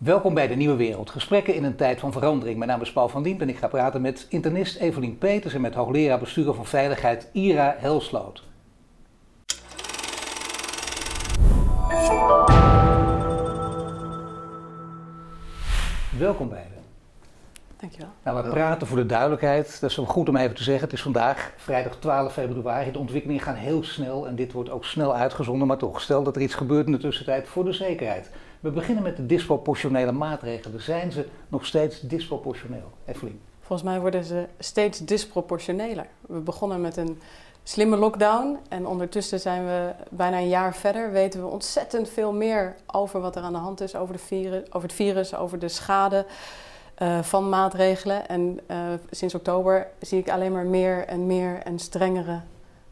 Welkom bij de Nieuwe Wereld. Gesprekken in een tijd van verandering. Mijn naam is Paul van Diemt en ik ga praten met internist Evelien Peters en met hoogleraar bestuur van veiligheid Ira Helsloot. Welkom beiden. Dankjewel. Nou, we praten voor de duidelijkheid. Dat is wel goed om even te zeggen. Het is vandaag vrijdag 12 februari. De ontwikkelingen gaan heel snel en dit wordt ook snel uitgezonden. Maar toch, stel dat er iets gebeurt in de tussentijd voor de zekerheid. We beginnen met de disproportionele maatregelen. Zijn ze nog steeds disproportioneel? Evelien? Volgens mij worden ze steeds disproportioneler. We begonnen met een slimme lockdown en ondertussen zijn we bijna een jaar verder. Weten we ontzettend veel meer over wat er aan de hand is, over, de virus, over het virus, over de schade uh, van maatregelen. En uh, sinds oktober zie ik alleen maar meer en meer en strengere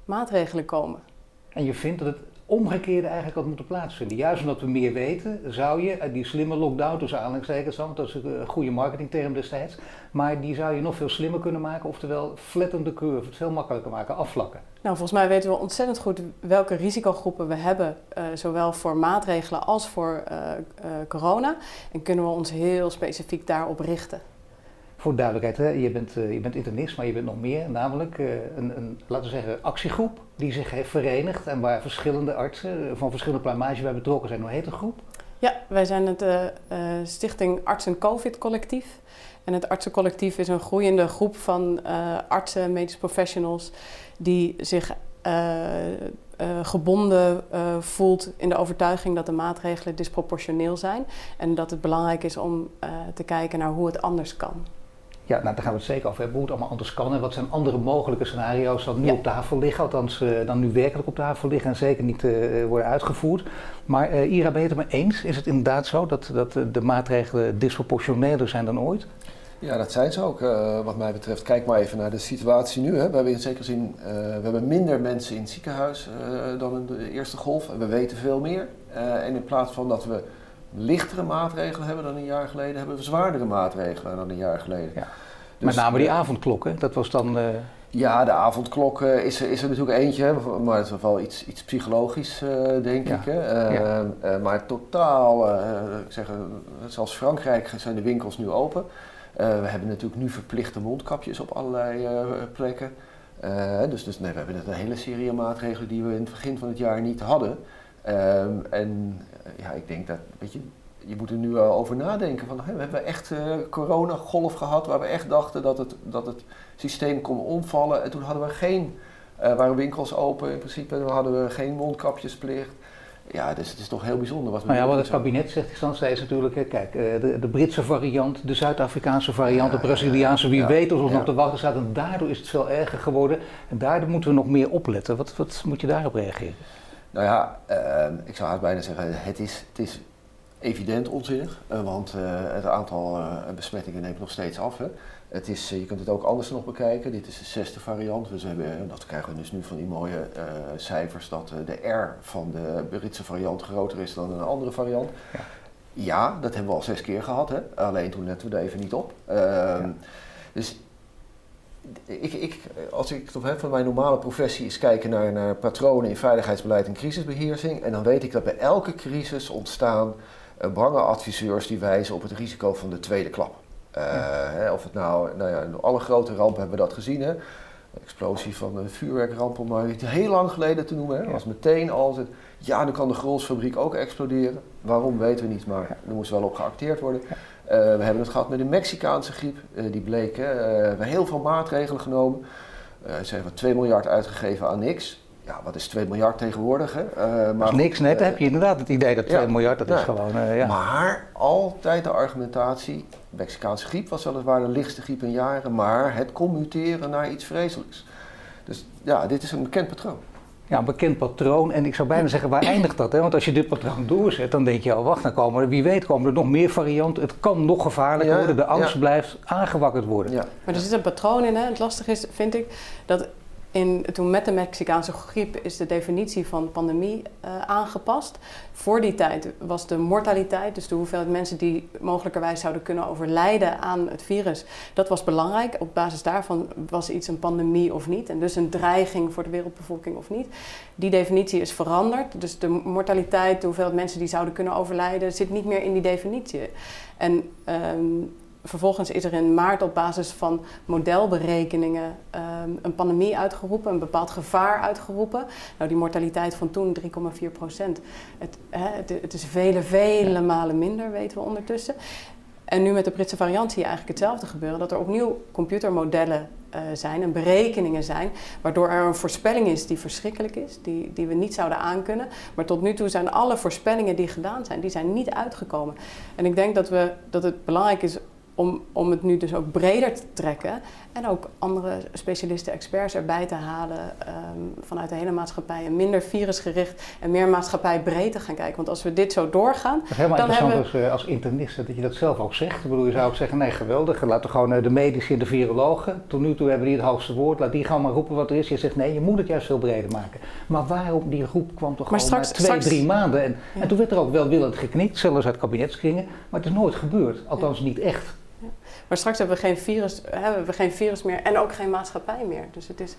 maatregelen komen. En je vindt dat het omgekeerde eigenlijk had moeten plaatsvinden. Juist omdat we meer weten, zou je die slimme lockdown, tussen aanhalingstekens, want dat is een goede marketingterm destijds, maar die zou je nog veel slimmer kunnen maken, oftewel flatten de curve, het veel makkelijker maken, afvlakken. Nou, volgens mij weten we ontzettend goed welke risicogroepen we hebben, uh, zowel voor maatregelen als voor corona, en kunnen we ons heel specifiek daarop richten. Voor duidelijkheid, hè? Je, bent, uh, je bent internist, maar je bent nog meer, namelijk uh, een, een, laten we zeggen, actiegroep die zich heeft verenigd en waar verschillende artsen van verschillende pluimage bij betrokken zijn. Hoe heet de groep? Ja, wij zijn het Stichting Artsen COVID Collectief. En het artsencollectief is een groeiende groep van artsen, medische professionals die zich gebonden voelt in de overtuiging dat de maatregelen disproportioneel zijn en dat het belangrijk is om te kijken naar hoe het anders kan. Ja, nou, daar gaan we het zeker over hebben, hoe het allemaal anders kan en wat zijn andere mogelijke scenario's dan nu ja. op tafel liggen, althans uh, dan nu werkelijk op tafel liggen en zeker niet uh, worden uitgevoerd. Maar uh, Ira, ben je het er mee eens? Is het inderdaad zo dat, dat de maatregelen disproportioneler zijn dan ooit? Ja, dat zijn ze ook wat mij betreft. Kijk maar even naar de situatie nu. Hè. We hebben in zekere zin we hebben minder mensen in het ziekenhuis dan in de eerste golf en we weten veel meer. en in plaats van dat we lichtere maatregelen hebben dan een jaar geleden, hebben we zwaardere maatregelen dan een jaar geleden. Ja. Dus, Met name die avondklokken, dat was dan. Uh... Ja, de avondklok uh, is, is er natuurlijk eentje, maar het is wel iets, iets psychologisch, uh, denk ja. ik. Hè? Ja. maar totaal, ik zeg, zelfs Frankrijk zijn de winkels nu open. we hebben natuurlijk nu verplichte mondkapjes op allerlei plekken. dus dus nee, we hebben een hele serie maatregelen die we in het begin van het jaar niet hadden. Um, en ja, ik denk dat, weet je, je moet er nu wel over nadenken. Van, hè, we hebben echt uh, coronagolf gehad waar we echt dachten dat het, dat het systeem kon omvallen. En toen hadden we geen, uh, waren winkels open in principe, en hadden we geen mondkapjesplicht. Ja, dus het is toch heel bijzonder. Wat, nou ja, wat het kabinet zegt is dan steeds natuurlijk, kijk, de, de Britse variant, de Zuid-Afrikaanse variant, ja, de Braziliaanse, wie ja, weet of ons nog te wachten staat. En daardoor is het veel erger geworden. En daardoor moeten we nog meer opletten. Wat, wat moet je daarop reageren? Nou ja, uh, ik zou haast bijna zeggen, het is, het is evident onzinnig, uh, want uh, het aantal uh, besmettingen neemt nog steeds af. Hè. Het is, je kunt het ook anders nog bekijken. Dit is de zesde variant. Dus we hebben, dat krijgen we dus nu van die mooie cijfers dat de R van de Britse variant groter is dan een andere variant. Ja, ja dat hebben we al zes keer gehad. Hè. Alleen toen letten we er even niet op. Ehm, ja. Dus ik, ik, als ik toch heb van mijn normale professie is kijken naar, naar patronen in veiligheidsbeleid en crisisbeheersing. En dan weet ik dat bij elke crisis ontstaan uh, belangenadviseurs die wijzen op het risico van de tweede klap. Uh, ja. hè, of het nou, nou ja, in alle grote rampen hebben we dat gezien. Hè. De explosie van de vuurwerkramp, om maar heel lang geleden te noemen. Hè. Ja. Was meteen al het, ja, dan kan de Grolsfabriek ook exploderen. Waarom weten we niet, maar er moest wel op geacteerd worden. Uh, we hebben het gehad met de Mexicaanse griep, uh, die bleek. Uh, we hebben heel veel maatregelen genomen. ze hebben 2 miljard uitgegeven aan niks. Ja, wat is 2 miljard tegenwoordig? Hè? maar, dat is niks, net heb je inderdaad het idee dat 2 ja, miljard, dat ja. is gewoon... ja. Maar altijd de argumentatie, de Mexicaanse griep was weliswaar de lichtste griep in jaren, maar het kon muteren naar iets vreselijks. Dus ja, dit is een bekend patroon ja, een bekend patroon. En ik zou bijna zeggen, waar eindigt dat? Hè? Want als je dit patroon doorzet, dan denk je al, wacht, dan komen er, wie weet komen er nog meer varianten. Het kan nog gevaarlijker ja, worden, de angst ja. blijft aangewakkerd worden. Ja. Maar er zit een patroon in. Hè? Het lastige is, vind ik, dat toen met de Mexicaanse griep is de definitie van pandemie uh, aangepast. Voor die tijd was de mortaliteit, dus de hoeveelheid mensen die mogelijkerwijs zouden kunnen overlijden aan het virus, dat was belangrijk. Op basis daarvan was iets een pandemie of niet, en dus een dreiging voor de wereldbevolking of niet. Die definitie is veranderd, dus de mortaliteit, de hoeveelheid mensen die zouden kunnen overlijden, zit niet meer in die definitie. En um, vervolgens is er in maart op basis van modelberekeningen um, een pandemie uitgeroepen, een bepaald gevaar uitgeroepen. Nou, die mortaliteit van toen 3,4 procent. Het, het, het, is vele, vele malen minder, weten we ondertussen. En nu met de Britse variant zie je eigenlijk hetzelfde gebeuren. Dat er opnieuw computermodellen uh, zijn en berekeningen zijn. Waardoor er een voorspelling is die verschrikkelijk is. Die, die we niet zouden aankunnen. Maar tot nu toe zijn alle voorspellingen die gedaan zijn, die zijn niet uitgekomen. En ik denk dat, we, dat het belangrijk is om, om het nu dus ook breder te trekken en ook andere specialisten, experts erbij te halen um, vanuit de hele maatschappij. En minder virusgericht en meer maatschappijbreed te gaan kijken. Want als we dit zo doorgaan. Is helemaal dan interessant we... als, uh, als internist dat je dat zelf ook zegt. Ik bedoel, je zou ook zeggen: nee, geweldig. Laten gewoon uh, de medici en de virologen. Tot nu toe hebben die het hoogste woord. Laat die gewoon maar roepen wat er is. Je zegt: nee, je moet het juist veel breder maken. Maar waarom die groep kwam toch maar gewoon straks, twee, drie maanden? En, ja. en toen werd er ook wel willend geknikt, zelfs uit kabinetskringen. Maar het is nooit gebeurd. Althans, ja. niet echt. Maar straks hebben we geen virus, hebben we geen virus meer en ook geen maatschappij meer. Dus het is,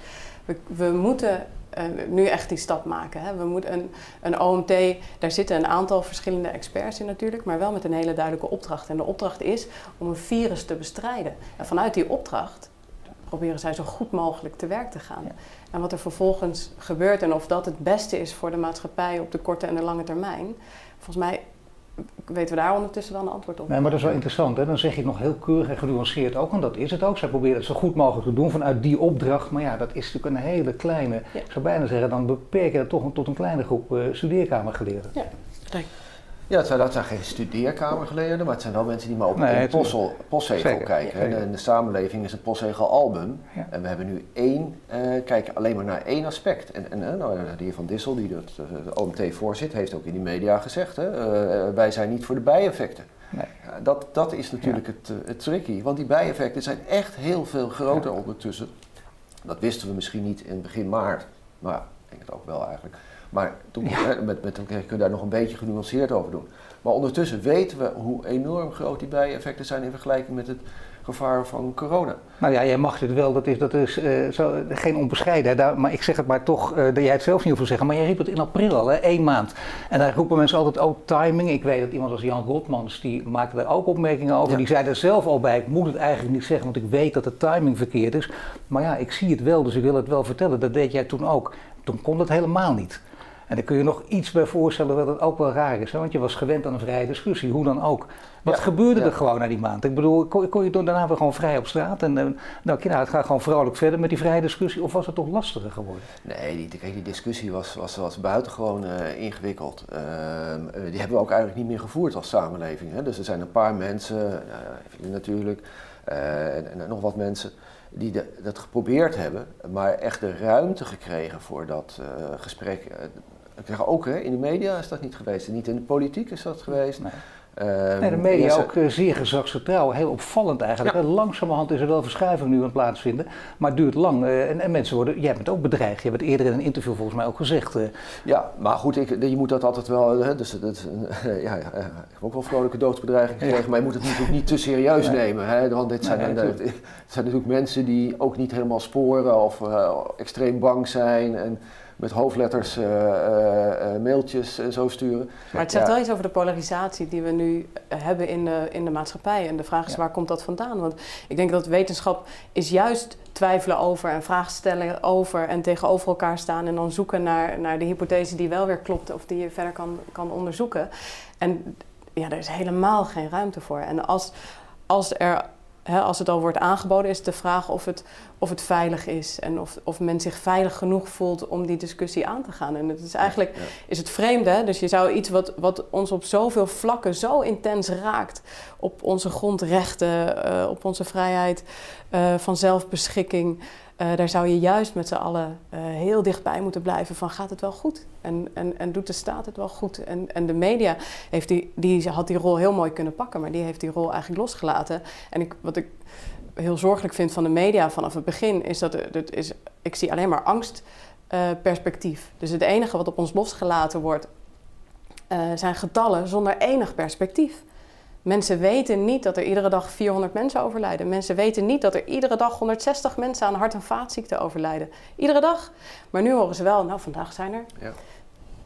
we, we moeten uh, nu echt die stap maken. Hè. We moeten een, een OMT, daar zitten een aantal verschillende experts in natuurlijk, maar wel met een hele duidelijke opdracht. En de opdracht is om een virus te bestrijden. En vanuit die opdracht proberen zij zo goed mogelijk te werk te gaan. Ja. En wat er vervolgens gebeurt en of dat het beste is voor de maatschappij op de korte en de lange termijn, volgens mij weten we daar ondertussen wel een antwoord op. Nee, maar dat is wel interessant. Hè? Dan zeg je het nog heel keurig en genuanceerd ook. En dat is het ook. Zij proberen het zo goed mogelijk te doen vanuit die opdracht. Maar ja, dat is natuurlijk een hele kleine... Ja. Ik zou bijna zeggen, dan beperk je het toch tot een kleine groep uh, studeerkamergeleerden. Ja, kijk. Ja, het zijn, dat zijn geen studeerkamergeleerden, maar het zijn wel mensen die maar op nee, een postzegel, kijken. En de samenleving is een postzegelalbum. Ja. En we hebben nu één, uh, kijken alleen maar naar één aspect. En, en uh, nou, de heer Van Dissel, die het uh, OMT voorzit, heeft ook in die media gezegd, hè, wij zijn niet voor de bijeffecten. Nee. dat, dat is natuurlijk het, het tricky, want die bijeffecten zijn echt heel veel groter ondertussen. Dat wisten we misschien niet in begin maart, maar denk het ook wel eigenlijk. Maar toen, ja. met, met, kun je daar nog een beetje genuanceerd over doen. Maar ondertussen weten we hoe enorm groot die bijeffecten zijn in vergelijking met het gevaar van corona. Nou ja, jij mag dit wel, dat is, dat is uh, zo, geen onbescheidenheid. maar ik zeg het maar toch, uh, dat jij het zelf niet hoeft te zeggen. Maar jij riep het in april al, hè, één maand. En daar roepen mensen altijd, oh timing. Ik weet dat iemand als Jan Rotmans, die maakte daar ook opmerkingen over. Ja. Die zei er zelf al bij, ik moet het eigenlijk niet zeggen, want ik weet dat de timing verkeerd is. Maar ja, ik zie het wel, dus ik wil het wel vertellen. Dat deed jij toen ook. Toen kon het helemaal niet. En daar kun je nog iets bij voorstellen dat het ook wel raar is. Hè? Want je was gewend aan een vrije discussie, hoe dan ook. Wat ja, gebeurde ja. er gewoon na die maand? Ik bedoel, kon, kon je daarna weer gewoon vrij op straat? En uh, nou, nou, het gaat gewoon vrolijk verder met die vrije discussie. Of was het toch lastiger geworden? Nee, die, die discussie was, was, was buitengewoon uh, ingewikkeld. Uh, die hebben we ook eigenlijk niet meer gevoerd als samenleving. Hè? Dus er zijn een paar mensen, natuurlijk, en, en nog wat mensen die dat geprobeerd hebben, maar echt de ruimte gekregen voor dat uh, gesprek. Ik zeg ook, hè, in de media is dat niet geweest. Niet in de politiek is dat geweest. Nee. Um, nee, de media is, ook uh, zeer gezagsgetrouw. Heel opvallend eigenlijk. Ja. Langzamerhand is er wel verschuiving nu aan plaatsvinden. Maar het duurt lang. Uh, en, en, mensen worden... Jij bent ook bedreigd. Je hebt het eerder in een interview volgens mij ook gezegd. Uh. Ja, maar goed, ik, je moet dat altijd wel... Hè, dus, dat, ja, ja, ik heb ook wel vrolijke doodsbedreigingen gekregen. Ja. Maar je moet het natuurlijk niet te serieus nee. nemen. Hè, want dit zijn, nee, het zijn natuurlijk mensen die ook niet helemaal sporen of extreem bang zijn. En, met hoofdletters uh, uh, mailtjes en zo sturen. Maar het zegt ja. wel iets over de polarisatie die we nu hebben in de, in de maatschappij. En de vraag is, ja. waar komt dat vandaan? Want ik denk dat wetenschap is juist twijfelen over en vragen stellen over en tegenover elkaar staan en dan zoeken naar, naar de hypothese die wel weer klopt of die je verder kan, kan onderzoeken. En ja, er is helemaal geen ruimte voor. En als, als er als het al wordt aangeboden, is de vraag of het, of het veilig is en of, of men zich veilig genoeg voelt om die discussie aan te gaan. En het is eigenlijk ja. is het vreemde, dus je zou iets wat, wat ons op zoveel vlakken zo intens raakt, op onze grondrechten, uh, op onze vrijheid uh, van zelfbeschikking. Uh, daar zou je juist met z'n allen uh, heel dichtbij moeten blijven van gaat het wel goed? En, en, en doet de staat het wel goed? En, en de media heeft die, die had die rol heel mooi kunnen pakken, maar die heeft die rol eigenlijk losgelaten. En ik, wat ik heel zorgelijk vind van de media vanaf het begin, is dat het is, ik zie alleen maar angstperspectief. dus het enige wat op ons losgelaten wordt, zijn getallen zonder enig perspectief. Mensen weten niet dat er iedere dag 400 mensen overlijden. Mensen weten niet dat er iedere dag 160 mensen aan hart- en vaatziekten overlijden. Iedere dag. Maar nu horen ze wel, nou vandaag zijn er ja.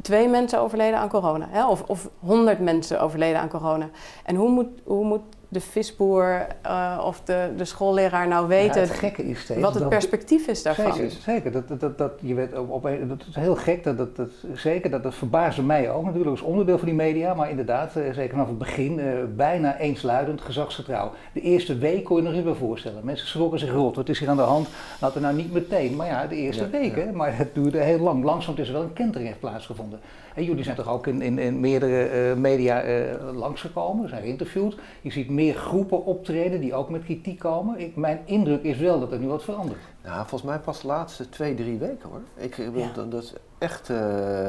twee mensen overleden aan corona. Hè? Of, of 100 mensen overleden aan corona. En hoe moet, hoe moet de visboer uh, of de, de schoolleraar nou weten ja, het gekke is steeds wat het perspectief is daarvan. Zeker, zeker. Dat, dat, dat, je weet, op, op, dat is heel gek, dat, dat, dat, zeker, dat, dat verbaasde mij ook natuurlijk als onderdeel van die media, maar inderdaad, uh, zeker vanaf het begin, uh, bijna eensluidend gezagsgetrouw. De eerste week kon je nog eens bij voorstellen. Mensen schrokken zich rot, wat is hier aan de hand? Laten we nou niet meteen, maar ja, de eerste ja, week, ja. Hè? maar het duurde heel lang. Langzaam is er wel een kentering heeft plaatsgevonden. En jullie zijn toch ook in, in, in meerdere uh, media uh, langsgekomen, zijn geïnterviewd. Je ziet meer groepen optreden die ook met kritiek komen. Ik, mijn indruk is wel dat er nu wat verandert. Nou, volgens mij pas de laatste twee, drie weken hoor. Ik, ja. dat, echt... Uh,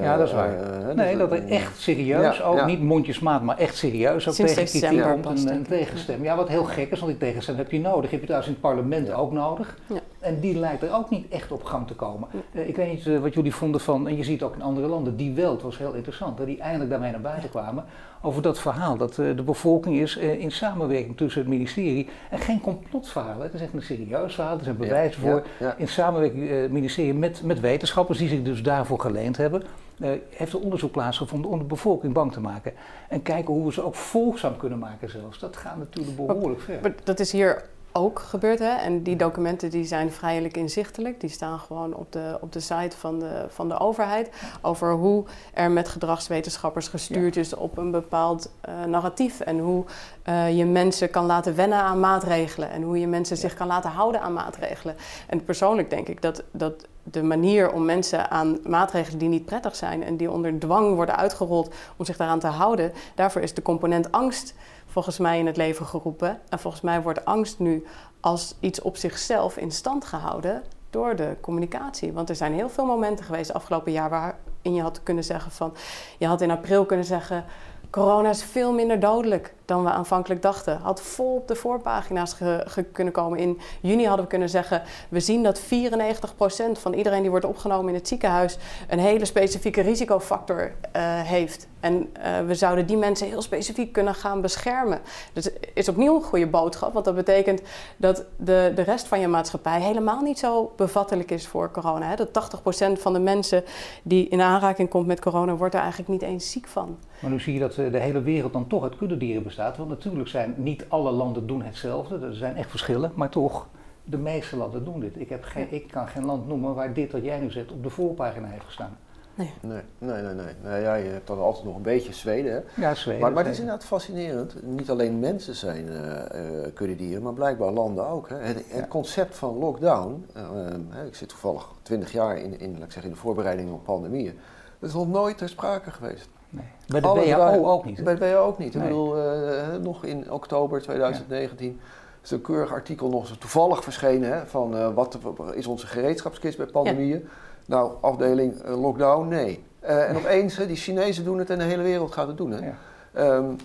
ja, dat is waar. nee, dat er echt serieus, ja, ook ja. niet mondjesmaat, maar echt serieus ook Sinds tegen kritiek komt en, en tegenstem. Ja, wat heel gek is, want die tegenstem heb je nodig. Heb je trouwens in het parlement ook nodig. En die lijkt er ook niet echt op gang te komen. Uh, ik weet niet uh, wat jullie vonden van, en je ziet ook in andere landen, die wel, het was heel interessant, dat die eindelijk daarmee naar buiten kwamen. Over dat verhaal, dat uh, de bevolking is in samenwerking tussen het ministerie en geen complotverhaal. Het is echt een serieus verhaal, er zijn bewijzen ja, voor. Ja, ja. In samenwerking het ministerie met, met wetenschappers die zich dus daarvoor geleend hebben. Uh, heeft er onderzoek plaatsgevonden om de bevolking bang te maken. En kijken hoe we ze ook volgzaam kunnen maken zelfs. Dat gaat natuurlijk behoorlijk ver. Maar dat is hier ook gebeurd. Hè? En die documenten die zijn vrijelijk inzichtelijk. Die staan gewoon op de, op de site van de, van de overheid. Over hoe er met gedragswetenschappers gestuurd ja. is op een bepaald uh, narratief. En hoe uh, je mensen kan laten wennen aan maatregelen. En hoe je mensen ja. zich kan laten houden aan maatregelen. En persoonlijk denk ik dat, dat de manier om mensen aan maatregelen die niet prettig zijn en die onder dwang worden uitgerold om zich daaraan te houden, daarvoor is de component angst volgens mij in het leven geroepen. En volgens mij wordt angst nu als iets op zichzelf in stand gehouden door de communicatie. Want er zijn heel veel momenten geweest afgelopen jaar waarin je had kunnen zeggen van, je had in april kunnen zeggen, corona is veel minder dodelijk dan we aanvankelijk dachten. Had vol op de voorpagina's kunnen komen. In juni hadden we kunnen zeggen: we zien dat 94% van iedereen die wordt opgenomen in het ziekenhuis een hele specifieke risicofactor uh, heeft. En uh, we zouden die mensen heel specifiek kunnen gaan beschermen. Dus is opnieuw een goede boodschap, want dat betekent dat de, de rest van je maatschappij helemaal niet zo bevattelijk is voor corona. Hè? Dat 80% van de mensen die in aanraking komt met corona, wordt er eigenlijk niet eens ziek van. Maar nu zie je dat de hele wereld dan toch uit kuddedieren bestaat. Want natuurlijk zijn niet alle landen doen hetzelfde. Er zijn echt verschillen, maar toch, de meeste landen doen dit. Ik, heb geen, ik kan geen land noemen waar dit wat jij nu zet op de voorpagina heeft gestaan. Nee. Nee, nee, nee. nee. Nou, ja, je hebt dan altijd nog een beetje Zweden. Hè? Ja, Zweden. Maar, maar het is inderdaad fascinerend. Niet alleen mensen zijn uh, uh, kuddedieren, maar blijkbaar landen ook. Hè? Het, het ja. concept van lockdown, uh, ik zit toevallig twintig jaar in, in, laat ik zeggen, in de voorbereiding op pandemieën. Dat is nog nooit ter sprake geweest. Nee. Bij de WHO waren, ook niet. Bij de WHO ook niet. Nee. Ik bedoel, uh, nog in oktober 2019 ja. is een keurig artikel nog zo toevallig verschenen hè, van uh, wat is onze gereedschapskist bij pandemieën. Ja. Nou, afdeling uh, lockdown, nee. en opeens, die Chinezen doen het en de hele wereld gaat het doen. Hè. Um,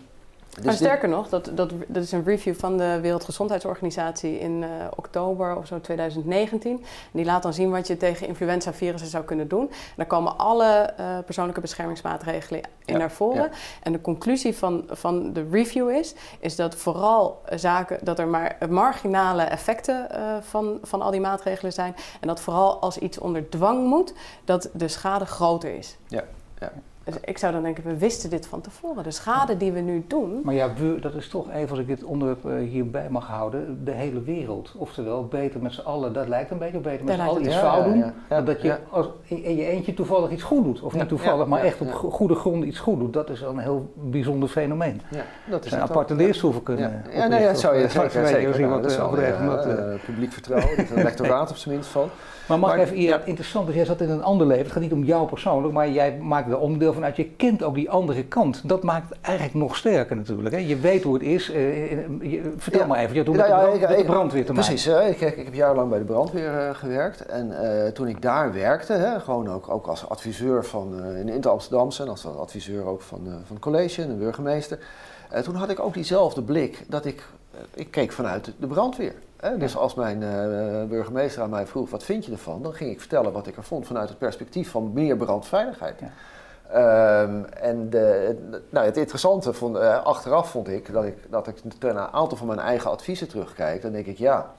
dus maar sterker nog, dat, dat, dat is een review van de Wereldgezondheidsorganisatie in uh, oktober of zo 2019. En die laat dan zien wat je tegen influenzavirussen zou kunnen doen. En daar komen alle uh, persoonlijke beschermingsmaatregelen in ja, naar voren. Ja. En de conclusie van, van de review is, is dat vooral zaken, dat er maar marginale effecten uh, van, van al die maatregelen zijn. En dat vooral als iets onder dwang moet, dat de schade groter is. Ja, ja. Dus ik zou dan denken, we wisten dit van tevoren. De schade die we nu doen. Maar ja, we, dat is toch even, als ik dit onderwerp uh, hierbij mag houden, de hele wereld. Oftewel, beter met z'n allen, dat lijkt een beetje op beter met z'n allen iets ja, fout doen. Ja, ja, dat je als, in je eentje toevallig iets goed doet. Of niet toevallig, maar echt op goede grond iets goed doet. Dat is een heel bijzonder fenomeen. Ja, dat is een aparte leerstoelen kunnen. Ja, nee, dat zou je zeker, zeker, zien wat uh, publiek vertrouwen, dat een lectoraat op zijn minst van. Maar mag maar, ik even, ja, interessant, dus jij zat in een ander leven, het gaat niet om jou persoonlijk, maar jij maakt er onderdeel van uit, je kent ook die andere kant. Dat maakt het eigenlijk nog sterker natuurlijk. Hè? Je weet hoe het is. Uh, je, vertel ja. maar even, je had nou, de, met de brandweer te precies, maken. Precies, ik, ik, heb jarenlang bij de brandweer uh, gewerkt en uh, toen ik daar werkte, hè, gewoon ook, ook als adviseur van, in, in Amsterdamse en als adviseur ook van, van het college en de burgemeester. En toen had ik ook diezelfde blik dat ik, ik keek vanuit de brandweer. Hè? Dus als mijn burgemeester aan mij vroeg, wat vind je ervan? Dan ging ik vertellen wat ik er vond vanuit het perspectief van meer brandveiligheid. Ja. Ehm, en de, nou, het interessante vond, achteraf vond ik dat ik, dat ik naar een aantal van mijn eigen adviezen terugkijk. Dan denk ik, ja,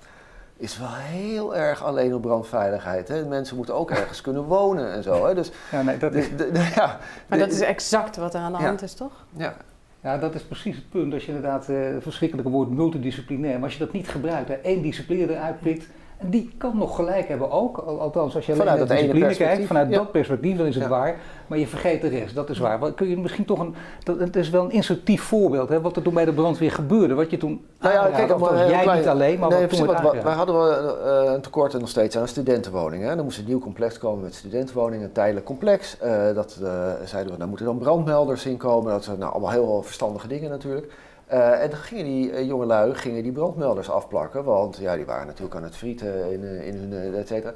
is wel heel erg alleen op brandveiligheid. Hè? Mensen moeten ook ergens kunnen wonen en zo. Hè? Dus, ja, nee, dat is... ja, maar dat is exact wat er aan de hand is, toch? Ja. Ja, dat is precies het punt. Als je inderdaad uh, het verschrikkelijke woord multidisciplinair, maar als je dat niet gebruikt, hè, één discipline eruit pikt, die kan nog gelijk hebben ook, althans als je alleen vanuit naar de discipline kijkt, vanuit dat perspectief dan is het waar, maar je vergeet de rest, dat is waar. Kun je misschien toch een, dat, het is wel een instructief voorbeeld, hè, wat er toen bij de brandweer gebeurde, wat je toen nou ja, kijk, maar, jij niet alleen, maar nee, wat toen wat, Wij hadden we, uh, een tekort en nog steeds aan studentenwoningen. Hè. Er moest een nieuw complex komen met studentenwoningen, een tijdelijk complex. Uh, dat uh, zeiden we, daar moeten dan brandmelders in komen. Dat zijn nou, allemaal heel verstandige dingen natuurlijk. Uh, en dan gingen die uh, jongelui gingen die brandmelders afplakken, want ja, die waren natuurlijk aan het frieten in, in hun, et cetera.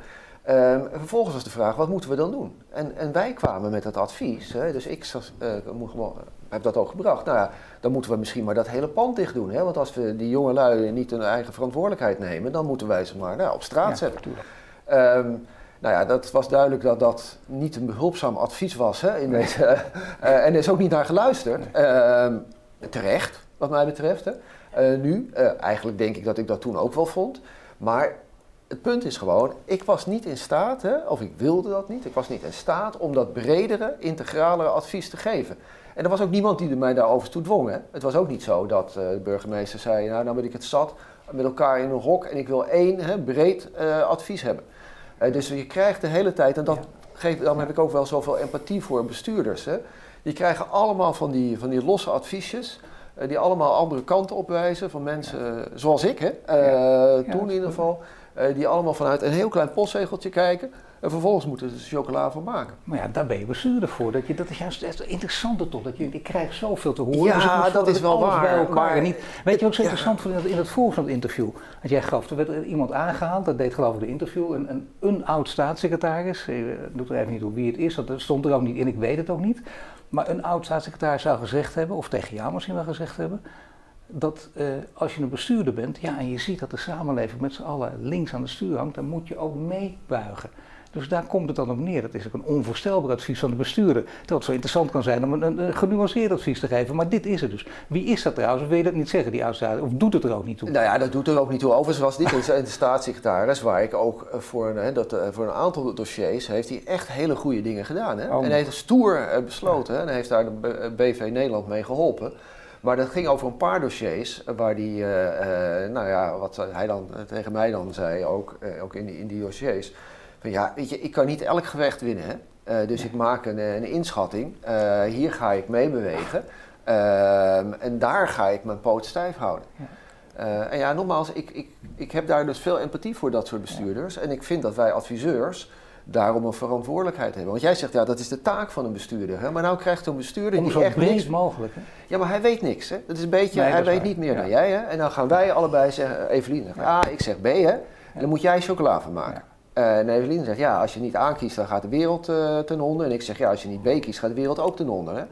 Um, vervolgens was de vraag, wat moeten we dan doen? En, en wij kwamen met het advies, hè, dus ik uh, heb dat ook gebracht. Nou ja, dan moeten we misschien maar dat hele pand dicht doen. Hè, want als we die jongelui niet hun eigen verantwoordelijkheid nemen, dan moeten wij ze maar nou, op straat ja, zetten. Um, nou ja, dat was duidelijk dat dat niet een behulpzaam advies was hè, in deze, en er is ook niet naar geluisterd. Uh, terecht, wat mij betreft. Hè. Uh, nu, uh, eigenlijk denk ik dat ik dat toen ook wel vond. Maar het punt is gewoon, ik was niet in staat, hè, of ik wilde dat niet, ik was niet in staat om dat bredere, integralere advies te geven. En er was ook niemand die mij daarover toe dwong. Hè. Het was ook niet zo dat uh, de burgemeester zei, nou, nou ben ik het zat met elkaar in een hok en ik wil één hè, breed advies hebben. dus je krijgt de hele tijd, en dat geeft, dan heb ik ook wel zoveel empathie voor bestuurders. Hè. Die krijgen allemaal van die, van die losse adviesjes. Uh, die allemaal andere kanten opwijzen van mensen uh, zoals ik, hè, uh, toen in ieder geval. die allemaal vanuit een heel klein postzegeltje kijken. En vervolgens moeten ze chocola van maken. Maar ja, daar ben je bestuurder voor. Dat, je, dat is juist het interessante toch. Dat je, je krijgt zoveel te horen. Ja, dus dat is wel waar. Bij elkaar. Maar, niet, weet je ook zo interessant ja. in het, in het volgende interview? Dat jij gaf, er werd iemand aangehaald, dat deed geloof ik de interview. Een, een, een oud staatssecretaris, ik doe er even niet hoe wie het is, dat stond er ook niet in, ik weet het ook niet. Maar een oud staatssecretaris zou gezegd hebben, of tegen jou misschien wel gezegd hebben, dat uh, als je een bestuurder bent, ja, en je ziet dat de samenleving met z'n allen links aan de stuur hangt, dan moet je ook meebuigen. Dus daar komt het dan op neer. Dat is ook een onvoorstelbaar advies van de bestuurder. Terwijl het zo interessant kan zijn om een, een, een, genuanceerd advies te geven. Maar dit is het dus. Wie is dat trouwens? Of wil je dat niet zeggen, die oudstaat? Of doet het er ook niet toe? Nou ja, dat doet er ook niet toe. Overigens was dit een staatssecretaris waar ik ook voor, hè, dat, voor een aantal dossiers heeft hij echt hele goede dingen gedaan. Hè? Oh. En hij heeft stoer besloten. Hè? En hij heeft daar de BV Nederland mee geholpen. Maar dat ging over een paar dossiers waar die, uh, uh, nou ja, wat hij dan tegen mij dan zei, ook, uh, ook in, die, in die dossiers ja, weet je, ik kan niet elk gevecht winnen. Hè? Uh, dus ik maak een, een inschatting. Uh, hier ga ik mee bewegen. Uh, en daar ga ik mijn poot stijf houden. Ja. Eh, en ja, nogmaals, ik, ik, ik heb daar dus veel empathie voor dat soort bestuurders. Ja. En ik vind dat wij adviseurs daarom een verantwoordelijkheid hebben. Want jij zegt, ja, dat is de taak van een bestuurder. Hè? Maar nou krijgt een bestuurder Om die echt niks... mogelijk, hè? Ja, maar hij weet niks, hè? Dat is een beetje, nee, hij weet waar. niet meer ja. dan jij, hè? En dan gaan wij allebei zeggen, Evelien zegt, A, ik zeg B, hè? En dan moet jij chocola van maken. En Evelien zegt, ja, als je niet aankiest, dan gaat de wereld uh, ten onder. En ik zeg, ja, als je niet B kiest, gaat de wereld ook ten onder. Hè?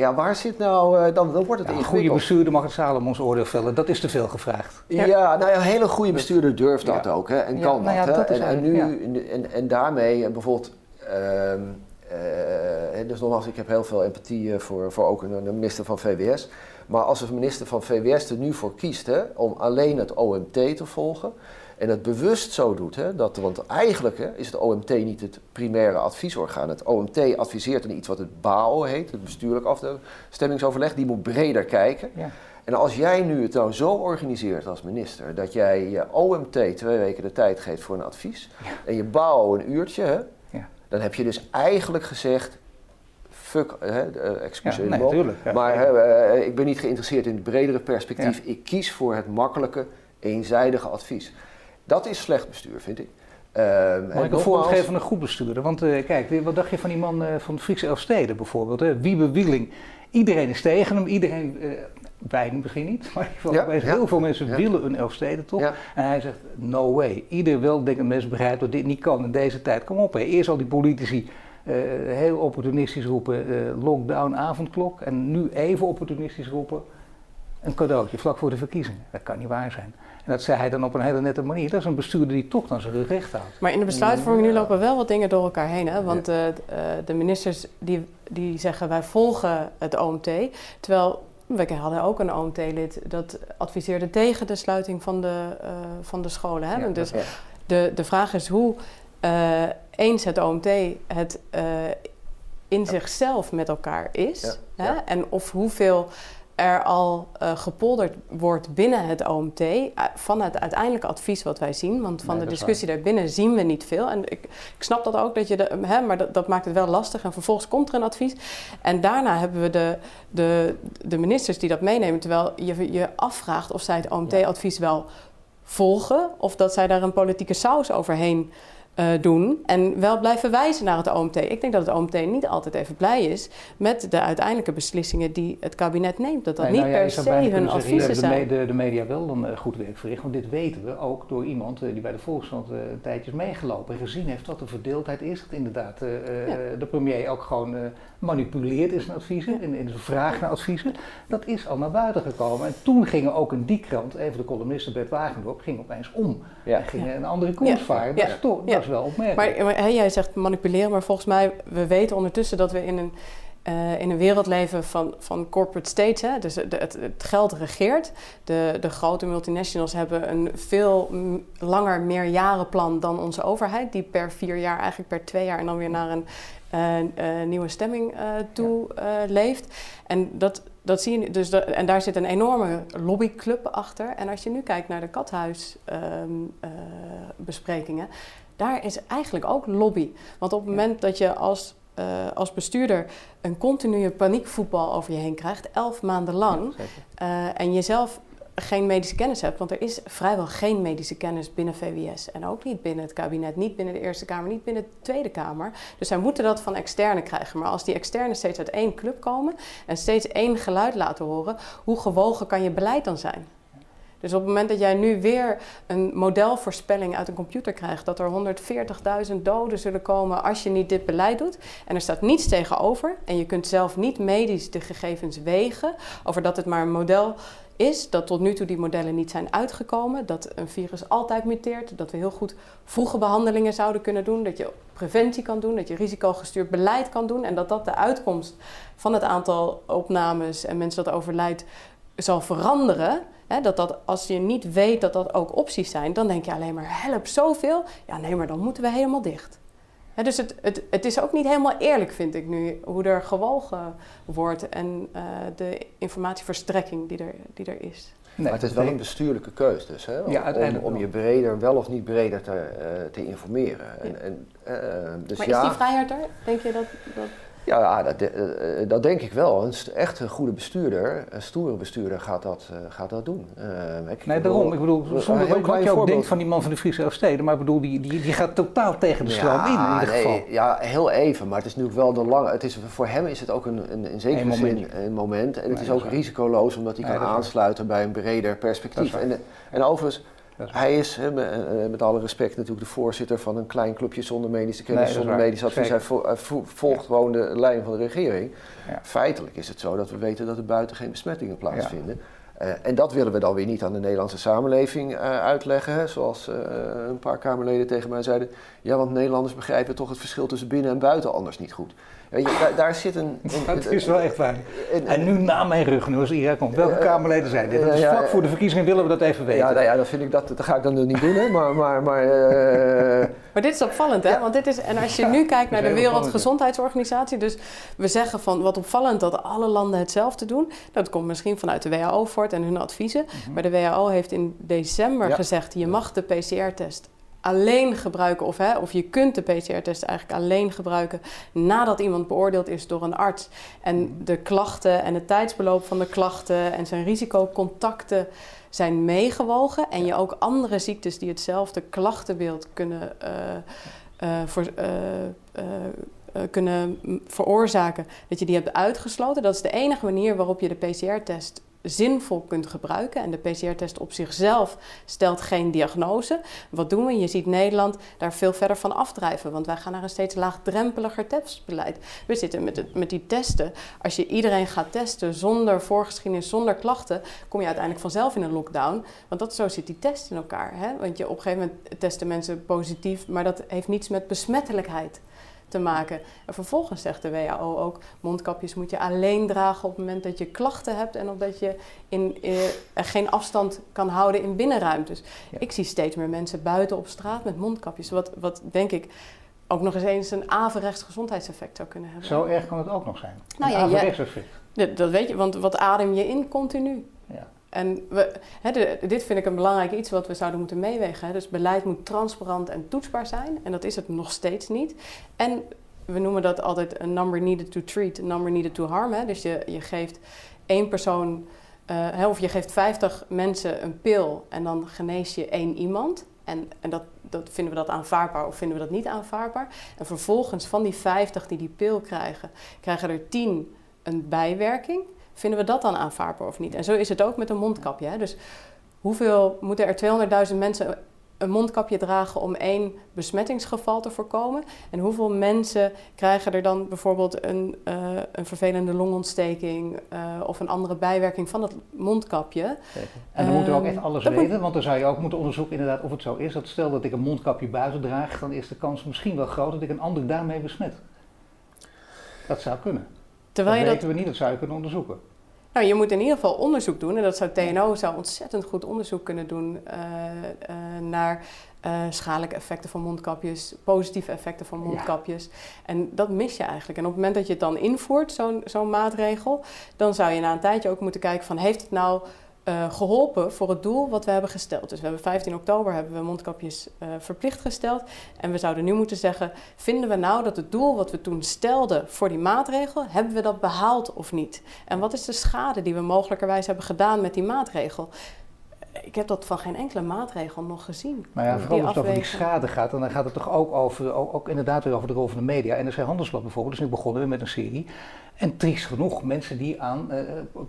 Ja, waar zit nou, uh, dan, dan wordt het ja, Een goede bestuurder mag het Salomons oordeel vellen, dat is te veel gevraagd. Ja, ja nou ja, een hele goede bestuurder durft dat ook hè, en kan nou dat. Hè? En, en, nu, en, en daarmee bijvoorbeeld... Uh, dus nogmaals, ik heb heel veel empathie voor, voor ook een, een minister van VWS. Maar als de minister van VWS er nu voor kiest hè, om alleen het OMT te volgen en het bewust zo doet, hè, dat, want eigenlijk hè, is het OMT niet het primaire adviesorgaan. Het OMT adviseert in iets wat het BAO heet, het bestuurlijk afstemmingsoverleg, die moet breder kijken. Ja. En als jij nu het nou zo organiseert als minister, dat jij je OMT twee weken de tijd geeft voor een advies ja. en je BAO een uurtje, hè, ja. dan heb je dus eigenlijk gezegd, fuck, hè, ja. maar hè, ik ben niet geïnteresseerd in het bredere perspectief. Ik kies voor het makkelijke, eenzijdige advies. Dat is slecht bestuur, vind ik. Uh, Mag ik een voorbeeld geven van een goed bestuurder? Want uh, kijk, wat dacht je van die man uh, van Friese Elfsteden bijvoorbeeld? Hè? Wiebe Wieling. Iedereen is tegen hem, iedereen, uh, wij misschien niet, maar ja, heel veel mensen ja. willen een Elfsteden toch? En hij zegt, no way. Ieder weldenkend mens begrijpt dat dit niet kan in deze tijd. Kom op, hè. eerst al die politici heel opportunistisch roepen, lockdown, avondklok. En nu even opportunistisch roepen, een cadeautje vlak voor de verkiezingen. Dat kan niet waar zijn. En dat zei hij dan op een hele nette manier. Dat is een bestuurder die toch dan zijn recht houdt. Maar in de besluitvorming nu lopen wel wat dingen door elkaar heen. Hè? Want uh, de ministers die, die zeggen wij volgen het OMT. Terwijl we hadden ook een OMT-lid dat adviseerde tegen de sluiting van de, uh, van de scholen. Hè? Ja, dus ja. de, de vraag is hoe uh, eens het OMT het in zichzelf met elkaar is. Hè? En of hoeveel er al uh, gepolderd wordt binnen het OMT uh, van het uiteindelijke advies wat wij zien. Want van nee, de discussie daarbinnen zien we niet veel. En ik, ik snap dat ook, dat je de, hè, maar dat, dat, maakt het wel lastig. En vervolgens komt er een advies. En daarna hebben we de, de, de ministers die dat meenemen. Terwijl je je afvraagt of zij het OMT-advies wel volgen. Of dat zij daar een politieke saus overheen uh, doen en wel blijven wijzen naar het OMT. Ik denk dat het OMT niet altijd even blij is met de uiteindelijke beslissingen die het kabinet neemt. Dat dat nee, niet nou ja, per se hun adviezen zijn. De, de, media wel dan uh, goed werk verricht, want dit weten we ook door iemand uh, die bij de Volkskrant een tijdje is meegelopen en gezien heeft wat de verdeeldheid is. Dat inderdaad ja. de premier ook gewoon manipuleert in zijn adviezen, in, in zijn vraag naar adviezen. Dat is al naar buiten gekomen. En toen gingen ook in die krant, even de columniste Bert Wagendorp, ging opeens om. Ja. En ging een andere koers varen. Dat is toch is wel opmerkelijk. Maar, maar jij zegt manipuleren, maar volgens mij, we weten ondertussen dat we in een, uh, in een wereld leven van, van corporate states. Hè? Dus de, het, het, geld regeert. De, de grote multinationals hebben een veel langer meerjarenplan dan onze overheid. Die per vier jaar, eigenlijk per twee jaar en dan weer naar een nieuwe stemming toe leeft. En dat, dat zie je dus dat, en daar zit een enorme lobbyclub achter. En als je nu kijkt naar de kathuisbesprekingen, um, daar is eigenlijk ook lobby. Want op het moment dat je als, uh, als bestuurder een continue paniekvoetbal over je heen krijgt, elf maanden lang, ja, uh, en jezelf geen medische kennis hebt, want er is vrijwel geen medische kennis binnen VWS en ook niet binnen het kabinet, niet binnen de Eerste Kamer, niet binnen de Tweede Kamer. Dus zij moeten dat van externe krijgen. Maar als die externe steeds uit één club komen en steeds één geluid laten horen, hoe gewogen kan je beleid dan zijn? Dus op het moment dat jij nu weer een modelvoorspelling uit een computer krijgt dat er 140.000 doden zullen komen als je niet dit beleid doet en er staat niets tegenover en je kunt zelf niet medisch de gegevens wegen over dat het maar een model is dat tot nu toe die modellen niet zijn uitgekomen, dat een virus altijd muteert, dat we heel goed vroege behandelingen zouden kunnen doen, dat je preventie kan doen, dat je risicogestuurd beleid kan doen en dat dat de uitkomst van het aantal opnames en mensen dat overlijdt zal veranderen. Hè, dat dat, als je niet weet dat dat ook opties zijn, dan denk je alleen maar help zoveel. Ja, nee, maar dan moeten we helemaal dicht. Hè, dus het, het, het is ook niet helemaal eerlijk, vind ik nu, hoe er gewogen wordt en uh, de informatieverstrekking die er, die er is. Nee, maar het is wel een bestuurlijke keus dus, hè? Om, ja, om, om, je breder, wel of niet breder te, uh, te informeren. Ja. En, en, uh, dus maar ja, is die vrijheid er? Denk je dat... dat... Ja, dat, uh, dat, denk ik wel. Een echt een goede bestuurder, een stoere bestuurder, gaat dat, uh, gaat dat doen. Uh, ik nee, daarom. Ik bedoel, zonder wat je ook denkt van die man van de Friese Steden, maar ik bedoel, die, die, die gaat totaal tegen de stroom ja, in, in ieder geval. Ja, heel even, maar het is natuurlijk wel de lange... Het is, voor hem is het ook een, een, in zekere zin een moment. En het nee, is ook risicoloos, omdat hij kan aansluiten bij een breder perspectief. En, en overigens hij is, he, eh, met alle respect, natuurlijk de voorzitter van een klein clubje zonder medische kennis, nee, zonder medisch advies. Hij, vo hij volgt ja. gewoon de lijn van de regering. Ja. Feitelijk is het zo dat we weten dat er buiten geen besmettingen plaatsvinden. Ja. Uh, en dat willen we dan weer niet aan de Nederlandse samenleving uh, uitleggen. Hè? Zoals uh, een paar Kamerleden tegen mij zeiden. Ja, want Nederlanders begrijpen toch het verschil tussen binnen en buiten anders niet goed. Weet je, daar, daar zit een... dat is wel echt waar. En nu na mijn rug, nu als Irak komt, welke Kamerleden zijn dit? Dat is vlak voor de verkiezingen willen we dat even weten. Ja, nou ja dat, vind ik, dat, dat ga ik dan niet doen, hè. Maar, maar, maar, uh... maar dit is opvallend, hè? Want dit is, en als je nu kijkt naar de Wereldgezondheidsorganisatie, dus we zeggen van wat opvallend dat alle landen hetzelfde doen. Dat komt misschien vanuit de WHO voort en hun adviezen. Mm -hmm. Maar de WHO heeft in december ja. gezegd, je mag de PCR-test alleen gebruiken, of, hè, of je kunt de PCR-test eigenlijk alleen gebruiken nadat iemand beoordeeld is door een arts. En de klachten en het tijdsbeloop van de klachten en zijn risicocontacten zijn meegewogen. En je ook andere ziektes die hetzelfde klachtenbeeld kunnen, uh, uh, voor, uh, kunnen veroorzaken, dat je die hebt uitgesloten. Dat is de enige manier waarop je de PCR-test zinvol kunt gebruiken. En de PCR-test op zichzelf stelt geen diagnose. Wat doen we? Je ziet Nederland daar veel verder van afdrijven, want wij gaan naar een steeds laagdrempeliger testbeleid. We zitten met, met die testen. Als je iedereen gaat testen zonder voorgeschiedenis, zonder klachten, kom je uiteindelijk vanzelf in een lockdown. Want dat, zo zit die test in elkaar. Hè? Want je, op een gegeven moment testen mensen positief, maar dat heeft niets met besmettelijkheid te maken. En vervolgens zegt de WHO ook, mondkapjes moet je alleen dragen op het moment dat je klachten hebt en omdat je in, eh, geen afstand kan houden in binnenruimtes. Ik zie steeds meer mensen buiten op straat met mondkapjes, wat, wat denk ik ook nog eens eens een averechts gezondheidseffect zou kunnen hebben. Zo erg kan het ook nog zijn. Nou een ja, averechts effect. Dat, dat weet je, want wat adem je in continu? Ja. En we, dit vind ik een belangrijk iets wat we zouden moeten meewegen. Dus beleid moet transparant en toetsbaar zijn. En dat is het nog steeds niet. En we noemen dat altijd een number needed to treat, een number needed to harm. Dus je, je geeft één persoon, hè, of je geeft 50 mensen een pil en dan genees je één iemand. En, en dat, dat, vinden we dat aanvaardbaar of vinden we dat niet aanvaardbaar? En vervolgens van die 50 die die pil krijgen, krijgen er 10 een bijwerking. Vinden we dat dan aanvaardbaar of niet? En zo is het ook met een mondkapje. Hè? Dus hoeveel moeten er 200.000 mensen een mondkapje dragen om één besmettingsgeval te voorkomen? En hoeveel mensen krijgen er dan bijvoorbeeld een, uh, een vervelende longontsteking uh, of een andere bijwerking van dat mondkapje? En dan moeten we ook echt alles weten, moet... want dan zou je ook moeten onderzoeken inderdaad of het zo is. Dat stel dat ik een mondkapje buiten draag, dan is de kans misschien wel groot dat ik een ander daarmee besmet. Dat zou kunnen. Terwijl dat je weten dat... we niet, dat zou je kunnen onderzoeken. Nou, je moet in ieder geval onderzoek doen. En dat zou TNO zou ontzettend goed onderzoek kunnen doen uh, uh, naar uh, schadelijke effecten van mondkapjes, positieve effecten van mondkapjes. En dat mis je eigenlijk. En op het moment dat je het dan invoert, zo'n zo'n maatregel, dan zou je na een tijdje ook moeten kijken van heeft het nou uh, geholpen voor het doel wat we hebben gesteld. Dus we hebben 15 oktober hebben we mondkapjes uh, verplicht gesteld. En we zouden nu moeten zeggen, vinden we nou dat het doel wat we toen stelden voor die maatregel, hebben we dat behaald of niet? En wat is de schade die we mogelijkerwijs hebben gedaan met die maatregel? Ik heb dat van geen enkele maatregel nog gezien. Maar ja, vooral als het over die schade gaat, dan gaat het toch ook over, ook, ook, inderdaad weer over de rol van de media. En er zijn Handelsblad bijvoorbeeld, dus nu begonnen we met een serie. En triest genoeg, mensen die aan uh,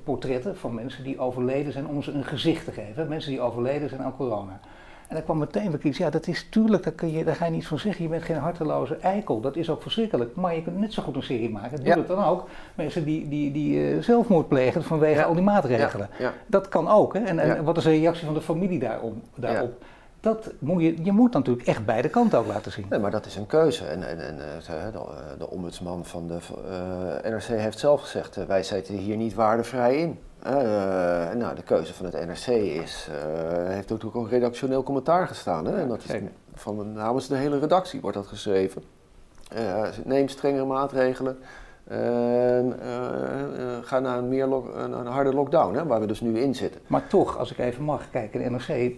portretten van mensen die overleden zijn om ze een gezicht te geven. Mensen die overleden zijn aan corona. En dan kwam meteen weer iets, ja dat is tuurlijk, daar, kun je, daar ga je niet van zeggen, je bent geen harteloze eikel. Dat is ook verschrikkelijk, maar je kunt net zo goed een serie maken. Doe ja. het dan ook. Mensen die, die, die uh, zelfmoord plegen vanwege ja. al die maatregelen. Ja. Dat kan ook. Hè? En, en wat is de reactie van de familie daarop? daarop? Dat moet je, je moet natuurlijk echt beide kanten ook laten zien. Nee, maar dat is een keuze. En, en, en de, de ombudsman van de uh, NRC heeft zelf gezegd, wij zitten hier niet waardevrij in. Uh, nou, de keuze van het NRC is, uh, heeft ook een redactioneel commentaar gestaan. Hè? En dat is van namens de hele redactie wordt dat geschreven. Uh, neem strengere maatregelen. Uh, ga naar een, meer een harde lockdown, hè, waar we dus nu in zitten. Maar toch, als ik even mag kijken, de NRC,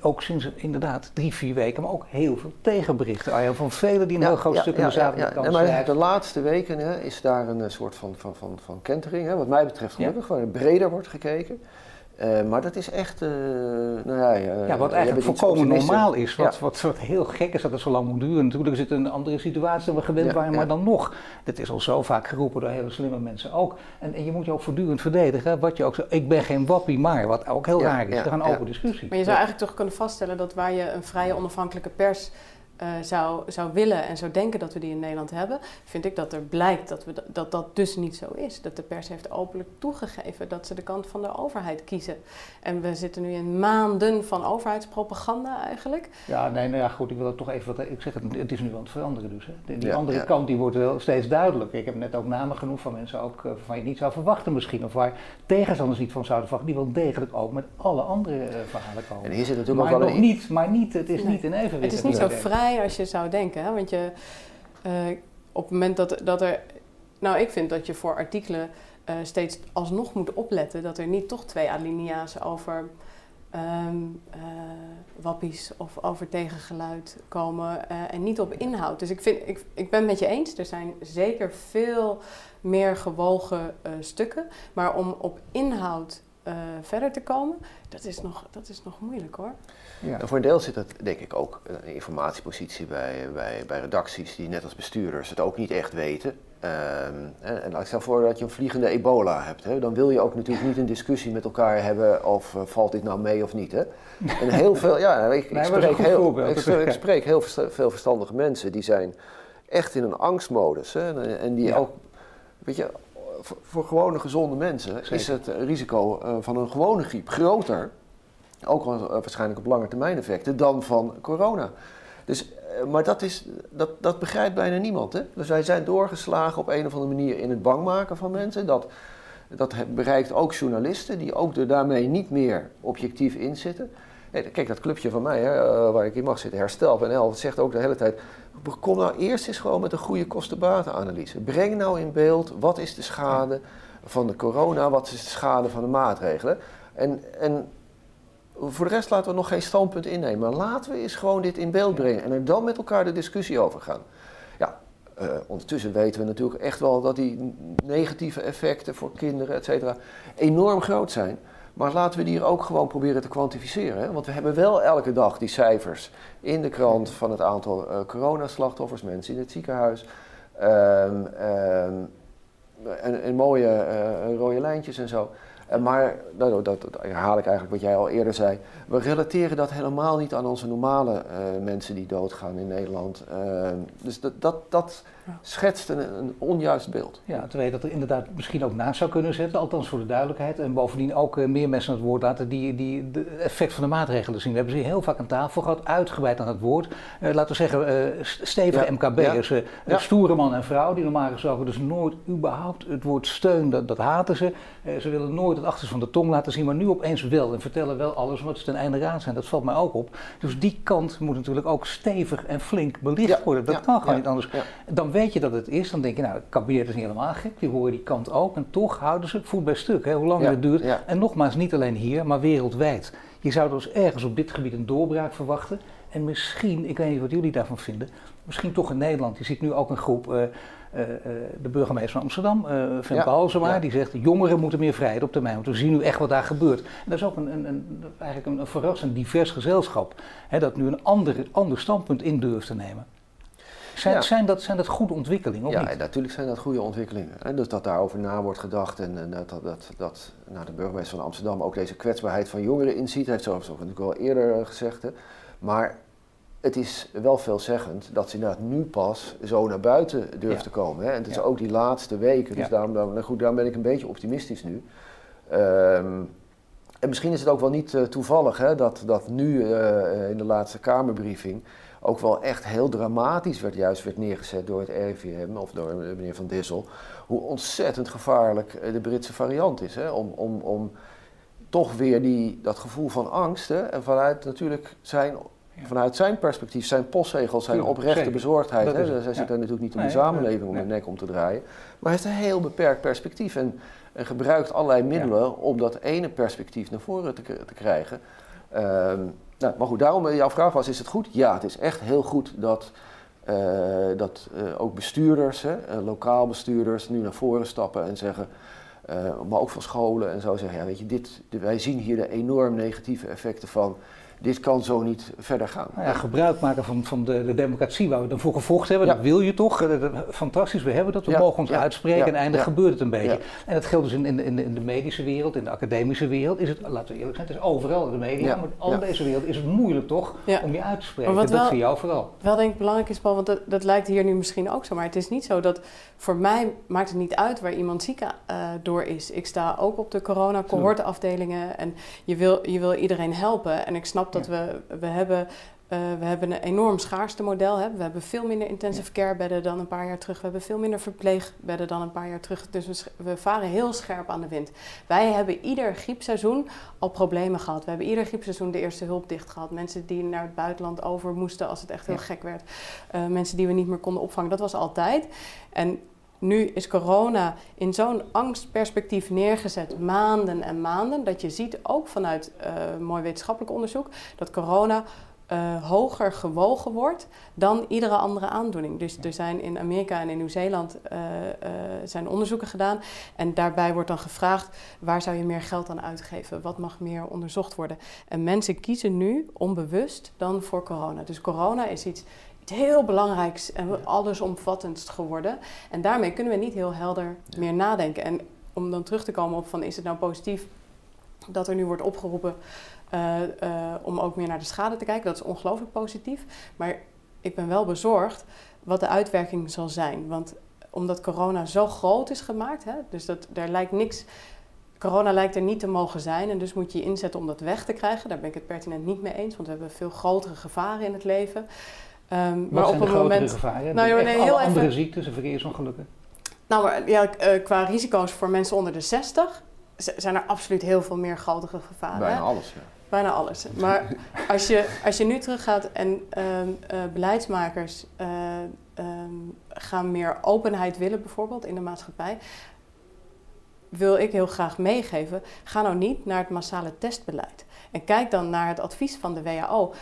ook sinds inderdaad drie, vier weken, maar ook heel veel tegenberichten. Arjan, van velen die een ja, heel groot ja, stuk ja, in de zaterdag ja, ja. maar De laatste weken hè, is daar een soort van, van, van, van kentering, hè, wat mij betreft gelukkig, waar breder wordt gekeken. Uh, maar dat is echt, uh, nou ja... Uh, ja, wat eigenlijk volkomen normaal is. Wat, ja. wat, wat, heel gek is dat het zo lang moet duren. Natuurlijk is het een andere situatie dan we gewend ja, waren, maar dan nog. Dit is al zo vaak geroepen door hele slimme mensen ook. En, en je moet je ook voortdurend verdedigen. Wat je ook zo, ik ben geen wappie, maar wat ook heel raar is. Er gaan open discussie. Maar je zou eigenlijk toch kunnen vaststellen dat waar je een vrije onafhankelijke pers uh, zou, zou willen en zou denken dat we die in Nederland hebben, vind ik dat er blijkt dat, we dat dat dus niet zo is. Dat de pers heeft openlijk toegegeven dat ze de kant van de overheid kiezen. En we zitten nu in maanden van overheidspropaganda eigenlijk. Ja, nee, nou ja, goed, ik wil het toch even wat. Ik zeg het, het is nu aan het veranderen dus. Hè. Die ja, andere ja. kant die wordt wel steeds duidelijker. Ik heb net ook namen genoemd van mensen ook, uh, waarvan je niet zou verwachten misschien, of waar tegenstanders niet van zouden verwachten, die wel degelijk ook met alle andere uh, verhalen komen. En hier zit natuurlijk maar ook wel nog niet, maar niet, het is nee. niet in evenwicht. Het is niet zo vrij als je zou denken. Hè? Want je, uh, op het moment dat, dat er. Nou, ik vind dat je voor artikelen uh, steeds alsnog moet opletten dat er niet toch twee alinea's over um, uh, wappies of over tegengeluid komen en niet op inhoud. Dus ik, vind, ik, ik ben het met je eens, er zijn zeker veel meer gewogen stukken. Maar om op inhoud eh, verder te komen, dat is nog, dat is nog moeilijk hoor. Ja. En voor een deel zit het denk ik ook een informatiepositie bij, bij, bij redacties die net als bestuurders het ook niet echt weten. Ehm, en, en ik stel voor dat je een vliegende ebola hebt. Hè, dan wil je ook natuurlijk niet een discussie met elkaar hebben of uh, valt dit nou mee of niet. Hè? En heel veel, ja, ik, ik spreek, heel, ik, ik, spreek heel veel verstandige mensen die zijn echt in een angstmodus. Hè, en, en die ook, weet je, voor, voor gewone gezonde mensen Zeker. is het risico uh, van een gewone griep groter. Ook al, uh, waarschijnlijk op lange termijn effecten dan van corona. Dus maar dat, is, dat, dat begrijpt bijna niemand. Hè? Dus wij zijn doorgeslagen op een of andere manier in het bang maken van mensen. Dat, dat bereikt ook journalisten die ook er daarmee niet meer objectief in zitten. Kijk, dat clubje van mij, hè, waar ik in mag zitten, Herstel.nl, zegt ook de hele tijd... Kom nou eerst eens gewoon met een goede kostenbatenanalyse. Breng nou in beeld, wat is de schade van de corona, wat is de schade van de maatregelen. En, en voor de rest laten we nog geen standpunt innemen. Maar laten we eens gewoon dit in beeld brengen en er dan met elkaar de discussie over gaan. Ja, uh, ondertussen weten we natuurlijk echt wel dat die negatieve effecten voor kinderen, et cetera, enorm groot zijn. Maar laten we die hier ook gewoon proberen te kwantificeren. Want we hebben wel elke dag die cijfers in de krant van het aantal uh, coronaslachtoffers, mensen in het ziekenhuis. Um, um, en, mooie uh, rode lijntjes en zo. Maar, nou, dat, dat, herhaal ik eigenlijk wat jij al eerder zei. We relateren dat helemaal niet aan onze normale mensen die doodgaan in Nederland. Uh, dus dat, dat, dat schetst een, een, onjuist beeld. Ja, terwijl je dat er inderdaad misschien ook naast zou kunnen zetten, althans voor de duidelijkheid. En bovendien ook uh, meer mensen aan het woord laten die, die het effect van de maatregelen zien. We hebben ze heel vaak aan tafel gehad, uitgebreid aan het woord. laten we zeggen, stevige ja. MKB'ers, ja. ja. stoere man en vrouw, die normaal gesproken dus nooit überhaupt het woord steun, dat, dat haten ze. ze willen nooit het achterste van de tong laten zien, maar nu opeens wel. En vertellen wel alles wat ze ten einde raad zijn. Dat valt mij ook op. Dus die kant moet natuurlijk ook stevig en flink belicht ja, worden. Dat kan gewoon niet anders. Dan weet je dat het is. Dan denk je, nou, het kabinet is niet helemaal gek. Die horen die kant ook. En toch houden ze het voet bij stuk. Hè, hoe langer het duurt. En nogmaals, niet alleen hier, maar wereldwijd. Je zou dus ergens op dit gebied een doorbraak verwachten. En misschien, ik weet niet wat jullie daarvan vinden, misschien toch in Nederland. Je ziet nu ook een groep. Uh, uh, de burgemeester van Amsterdam, uh, Femke ja, die zegt jongeren moeten meer vrijheid op termijn. Want we zien nu echt wat daar gebeurt. En dat is ook een, een, een eigenlijk een, een, verrassend divers gezelschap. Hè, dat nu een ander, ander standpunt in durft te nemen. Zijn, ja. zijn, dat, zijn dat goede ontwikkelingen? Of ja, niet? natuurlijk zijn dat goede ontwikkelingen. Hè? Dus dat daarover na wordt gedacht en, en dat, dat, dat, dat nou, de burgemeester van Amsterdam ook deze kwetsbaarheid van jongeren inziet. Heeft zoals natuurlijk al eerder gezegd. Hè? Maar het is wel veelzeggend dat ze inderdaad nu pas zo naar buiten durft ja. te komen. Hè? En het is ja. ook die laatste weken, dus daarom, daarom, goed, daarom ben ik een beetje optimistisch nu. Um, en misschien is het ook wel niet uh, toevallig hè, dat, dat nu uh, in de laatste Kamerbriefing ook wel echt heel dramatisch werd, juist werd neergezet door het RIVM of door meneer Van Dissel. Hoe ontzettend gevaarlijk de Britse variant is. Hè? Om, om, om toch weer die, dat gevoel van angst hè? en vanuit natuurlijk zijn. Vanuit zijn perspectief, zijn postzegels, zijn oprechte zeker. bezorgdheid. Hè? Hij zit ja. er natuurlijk niet om nee, de samenleving om de nek om te draaien. Maar hij heeft een heel beperkt perspectief en, en gebruikt allerlei middelen ja. om dat ene perspectief naar voren te, te krijgen. Um, nou, maar goed, daarom jouw vraag was, is het goed? Ja, het is echt heel goed dat, uh, dat uh, ook bestuurders, hè, lokaal bestuurders, nu naar voren stappen en zeggen... maar ook van scholen en zo zeggen, ja, weet je, dit, wij zien hier de enorm negatieve effecten van dit kan zo niet verder gaan. Nou ja, gebruik maken van, van de, de, democratie waar we dan voor gevochten hebben, ja. dat wil je toch? Fantastisch, we hebben dat, we ja. mogen ons uitspreken en eindelijk gebeurt het een beetje. En dat geldt dus in, in, in, de medische wereld, in de academische wereld, is het, laten we eerlijk zijn, het is overal in de media, maar in al deze wereld is het moeilijk toch om je uit te spreken. Dat wel, zie jou vooral. Wel denk ik belangrijk is, Paul, want dat, dat lijkt hier nu misschien ook zo, maar het is niet zo dat voor mij maakt het niet uit waar iemand ziek uh, door is. Ik sta ook op de corona-cohortenafdelingen en je wil, je wil iedereen helpen en ik snap dat we, we hebben uh, we hebben een enorm schaarste model. Hè. We hebben veel minder intensive care bedden dan een paar jaar terug. We hebben veel minder verpleegbedden dan een paar jaar terug. Dus we, we, varen heel scherp aan de wind. Wij hebben ieder griepseizoen al problemen gehad. We hebben ieder griepseizoen de eerste hulp dicht gehad. Mensen die naar het buitenland over moesten als het echt heel ja. gek werd. Uh, mensen die we niet meer konden opvangen. Dat was altijd. En nu is corona in zo'n angstperspectief neergezet, maanden en maanden, dat je ziet ook vanuit uh, mooi wetenschappelijk onderzoek dat corona uh, hoger gewogen wordt dan iedere andere aandoening. Dus er zijn in Amerika en in Nieuw-Zeeland uh, zijn onderzoeken gedaan. En daarbij wordt dan gevraagd waar zou je meer geld aan uitgeven? Wat mag meer onderzocht worden? En mensen kiezen nu onbewust dan voor corona. Dus corona is iets heel belangrijks en allesomvattendst geworden. En daarmee kunnen we niet heel helder meer nadenken. En om dan terug te komen op van is het nou positief dat er nu wordt opgeroepen uh, uh, om ook meer naar de schade te kijken. Dat is ongelooflijk positief. Maar ik ben wel bezorgd wat de uitwerking zal zijn. Want omdat corona zo groot is gemaakt, hè, dus dat, daar lijkt niks. Corona lijkt er niet te mogen zijn en dus moet je je inzetten om dat weg te krijgen. Daar ben ik het pertinent niet mee eens, want we hebben veel grotere gevaren in het leven. Um, maar op een moment. Gevaren? Nou, nee, heel andere even, ziektes en verkeersongelukken? Nou, maar, ja, uh, qua risico's voor mensen onder de 60 zijn er absoluut heel veel meer grotere gevaren. Bijna alles, ja. Bijna alles. Maar als je, als je nu teruggaat en uh, uh, beleidsmakers uh, gaan meer openheid willen, bijvoorbeeld in de maatschappij, wil ik heel graag meegeven: ga nou niet naar het massale testbeleid. En kijk dan naar het advies van de WHO.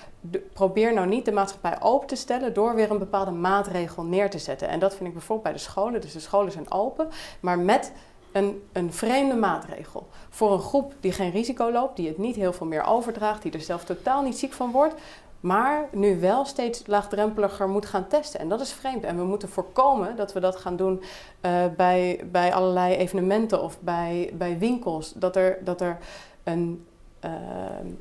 probeer nou niet de maatschappij open te stellen door weer een bepaalde maatregel neer te zetten. En dat vind ik bijvoorbeeld bij de scholen. Dus de scholen zijn open, maar met een, een vreemde maatregel. Voor een groep die geen risico loopt, die het niet heel veel meer overdraagt, die er zelf totaal niet ziek van wordt, maar nu wel steeds laagdrempeliger moet gaan testen. En dat is vreemd. En we moeten voorkomen dat we dat gaan doen uh, bij, bij allerlei evenementen of bij, bij winkels. Dat er, dat er een uh,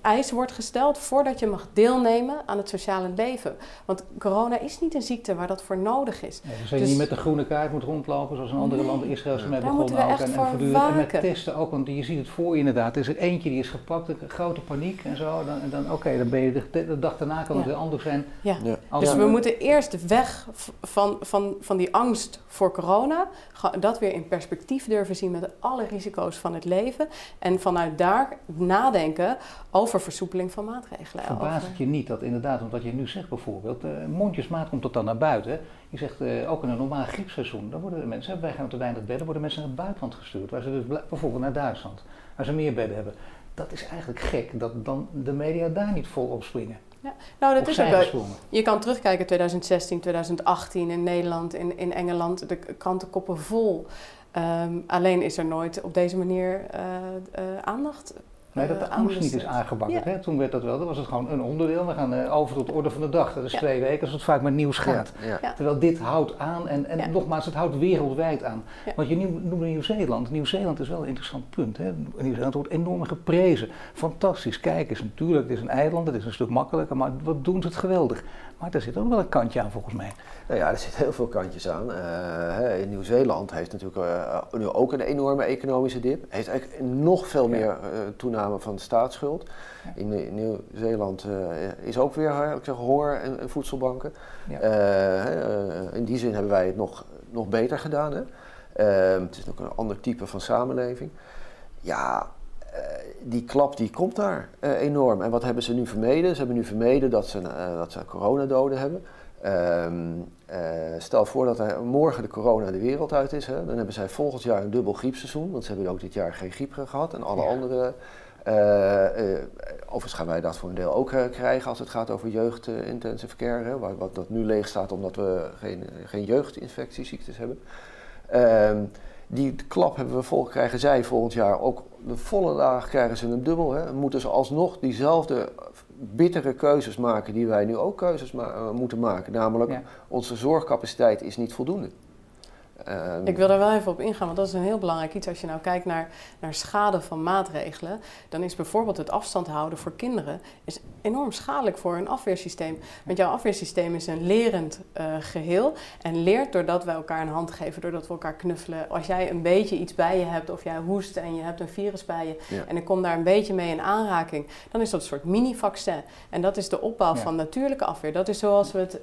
eis wordt gesteld voordat je mag deelnemen aan het sociale leven. Want corona is niet een ziekte waar dat voor nodig is. Nee, dus je niet met de groene kaart moet rondlopen zoals in andere landen Israël zijn mee begonnen ook. En, en, en met testen ook, want je ziet het voor je inderdaad. Er is er eentje die is gepakt, een grote paniek en zo. Dan, en dan oké, dan ben je de, de, dag daarna kan het weer anders zijn. Ja. ja. Dus we moeten eerst weg van, van, van die angst voor corona. Dat weer in perspectief durven zien met alle risico's van het leven. En vanuit daar nadenken over versoepeling van maatregelen. Verbaast het je niet dat inderdaad, omdat je nu zegt bijvoorbeeld, uh, mondjesmaat komt tot dan naar buiten. Je zegt uh, ook in een normaal griepseizoen, dan worden de mensen, wij gaan te weinig bedden, worden mensen naar het buitenland gestuurd. Waar ze dus bijvoorbeeld naar Duitsland, waar ze meer bedden hebben. Dat is eigenlijk gek dat dan de media daar niet vol op springen. Ja. Nou, dat is ook Je kan terugkijken 2016, 2018 in Nederland, in, in Engeland, de krantenkoppen vol. Um, alleen is er nooit op deze manier uh, uh, aandacht Nee, dat de eh, angst niet is aangebakken. Hè? Toen werd dat wel, dan was het gewoon een onderdeel. We gaan uh, over tot de orde van de dag. Dat is twee weken, als het vaak met nieuws gaat. Terwijl dit houdt aan en, en nogmaals, het houdt wereldwijd aan. Want je noemde Nieuw-Zeeland. Nieuw-Zeeland is wel een interessant punt. Nieuw-Zeeland wordt enorm geprezen. Fantastisch, kijk eens. Natuurlijk, het is een eiland, het is een stuk makkelijker, maar wat doen ze het geweldig. Maar daar zit ook wel een kantje aan volgens mij. Nou ja, er zitten heel veel kantjes aan. Uh, in Nieuw-Zeeland heeft natuurlijk uh, nu ook een enorme economische dip. Heeft eigenlijk nog veel meer uh, toename van de staatsschuld. In Nieuw-Zeeland is ook weer ik zeg, honger en, en voedselbanken. Ja. in die zin hebben wij het nog, nog beter gedaan. Hè? Ehm, het is ook een ander type van samenleving. Ja, die klap die komt daar enorm. En wat hebben ze nu vermeden? Ze hebben nu vermeden dat ze, dat ze coronadoden hebben. Uh, stel voor dat er morgen de corona de wereld uit is, hè, dan hebben zij volgend jaar een dubbel griepseizoen, want ze hebben ook dit jaar geen griep gehad en alle andere. Uh, uh, overigens gaan wij dat voor een deel ook krijgen als het gaat over jeugd-intensive care, hè, waar, wat dat nu leeg staat omdat we geen, geen jeugdinfectieziektes hebben. Die klap hebben we vol, krijgen zij volgend jaar ook de volle dagen krijgen ze een dubbel. Hè. Moeten ze alsnog diezelfde bittere keuzes maken die wij nu ook keuzes ma moeten maken. Namelijk, onze zorgcapaciteit is niet voldoende. Um, ik wil daar wel even op ingaan, want dat is een heel belangrijk iets. Als je nou kijkt naar, naar schade van maatregelen, dan is bijvoorbeeld het afstand houden voor kinderen is enorm schadelijk voor hun afweersysteem. Want jouw afweersysteem is een lerend uh, geheel en leert doordat we elkaar een hand geven, doordat we elkaar knuffelen. Als jij een beetje iets bij je hebt of jij hoest en je hebt een virus bij je ja. en ik kom daar een beetje mee in aanraking, dan is dat een soort mini-vaccin. En dat is de opbouw ja. van natuurlijke afweer. Dat is zoals we het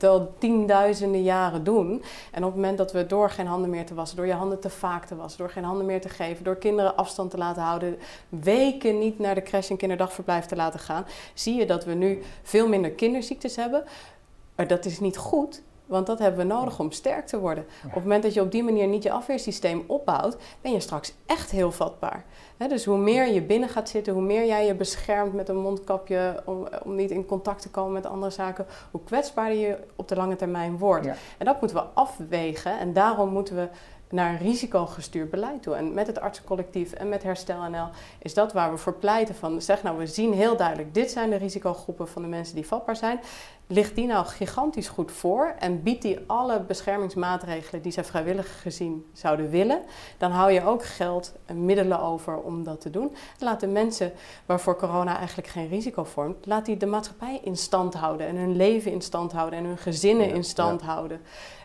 al tienduizenden jaren doen. En op het moment dat we door door geen handen meer te wassen, door je handen te vaak te wassen, door geen handen meer te geven, door kinderen afstand te laten houden, weken niet naar de crash en kinderdagverblijf te laten gaan, zie je dat we nu veel minder kinderziektes hebben. Maar dat is niet goed, Want dat hebben we nodig om sterk te worden. Op het moment dat je op die manier niet je afweersysteem opbouwt, ben je straks echt heel vatbaar. Dus hoe meer je binnen gaat zitten, hoe meer jij je beschermt met een mondkapje om, om niet in contact te komen met andere zaken, hoe kwetsbaarder je op de lange termijn wordt. En dat moeten we afwegen en daarom moeten we naar risicogestuurd beleid toe. En met het artsencollectief en met Herstel NL is dat waar we voor pleiten van zeg nou we zien heel duidelijk dit zijn de risicogroepen van de mensen die vatbaar zijn. Ligt die nou gigantisch goed voor en biedt die alle beschermingsmaatregelen die zij vrijwillig gezien zouden willen, dan hou je ook geld en middelen over om dat te doen. laat de mensen waarvoor corona eigenlijk geen risico vormt, laat die de maatschappij in stand houden en hun leven in stand houden en hun gezinnen in stand houden.